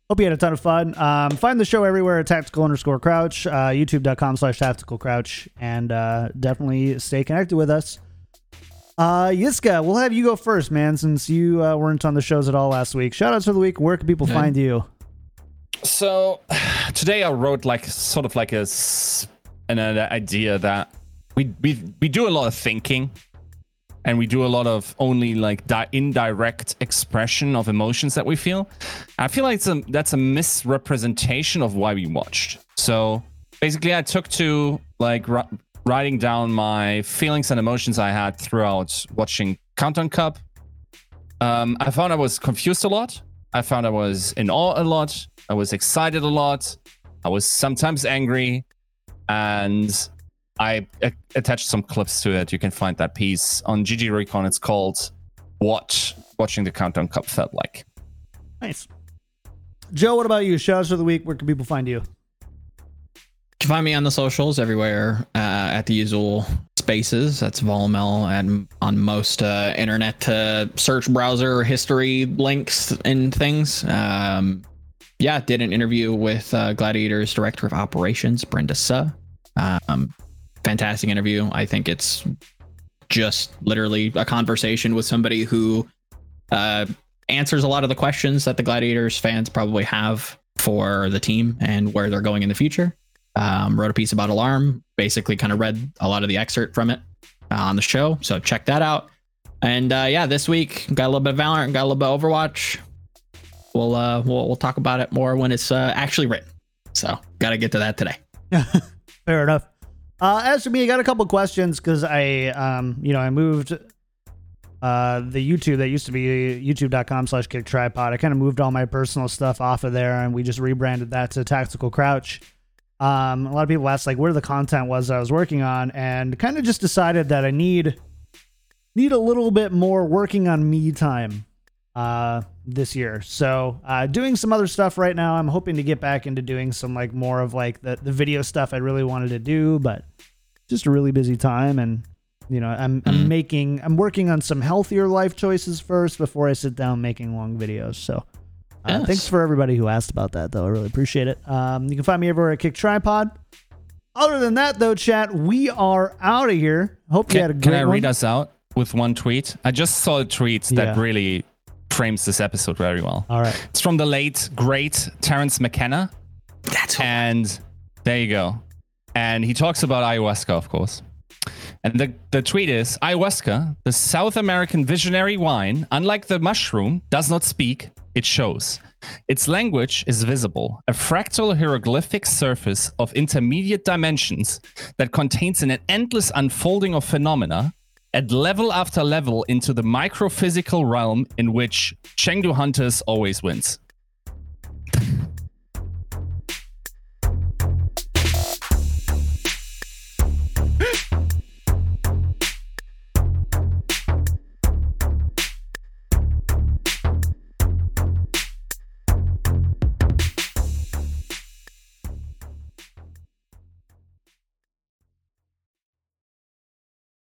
Hope you had a ton of fun. Um, find the show everywhere at tactical underscore crouch, uh, youtube.com slash tactical crouch, and uh, definitely stay connected with us. Uh, Yiska, we'll have you go first, man, since you uh, weren't on the shows at all last week. Shout outs for the week. Where can people Okay. find you? So today I wrote like sort of like a s- an, uh, idea that we we we do a lot of thinking and we do a lot of only like di- indirect expression of emotions that we feel. I feel like it's a, that's a misrepresentation of why we watched. So basically, I took to like ri- writing down my feelings and emotions I had throughout watching Countdown Cup. Um, I found I was confused a lot. I found I was in awe a lot. I was excited a lot. I was sometimes angry, and I a- attached some clips to it. You can find that piece on GG Recon. It's called "What Watching the Countdown Cup Felt Like." Nice. Joe, what about you? Shoutouts for the week. Where can people find you? You can find me on the socials everywhere uh, at the usual spaces. That's Volmel and on most uh, internet uh, search browser history links and things. Um, yeah, did an interview with uh, Gladiator's director of operations, Brenda Suh. Um, fantastic interview. I think it's just literally a conversation with somebody who uh, answers a lot of the questions that the Gladiators fans probably have for the team and where they're going in the future. Um, wrote a piece about Alarm, basically kind of read a lot of the excerpt from it uh, on the show. So check that out. And uh, yeah, this week got a little bit of Valorant, got a little bit of Overwatch. We'll uh, we'll, we'll talk about it more when it's uh, actually written. So got to get to that today. Fair enough. Uh, as for me, I got a couple questions because I, um, you know, I moved uh, the YouTube that used to be youtube.com slash kick tripod. I kind of moved all my personal stuff off of there and we just rebranded that to Tactical Crouch. Um, a lot of people asked like where the content was I was working on and kind of just decided that I need need a little bit more working on me time uh this year so uh doing some other stuff right now i'm hoping to get back into doing some like more of like the, the video stuff i really wanted to do but just a really busy time and you know i'm i'm Mm. making i'm working on some healthier life choices first before i sit down making long videos so uh, Yes. thanks for everybody who asked about that though i really appreciate it um you can find me everywhere at kick tripod other than that though chat we are out of here hope you had a Can, great can I read one. us out with one tweet? I just saw a tweet that Yeah. really frames this episode very well. all right It's from the late great Terence McKenna. That's And there you go. And he talks about ayahuasca, of course. And the, the tweet is Ayahuasca, the South American visionary wine, unlike the mushroom, does not speak, it shows. Its language is visible, a fractal hieroglyphic surface of intermediate dimensions that contains an endless unfolding of phenomena at level after level into the microphysical realm in which Chengdu Hunters always wins.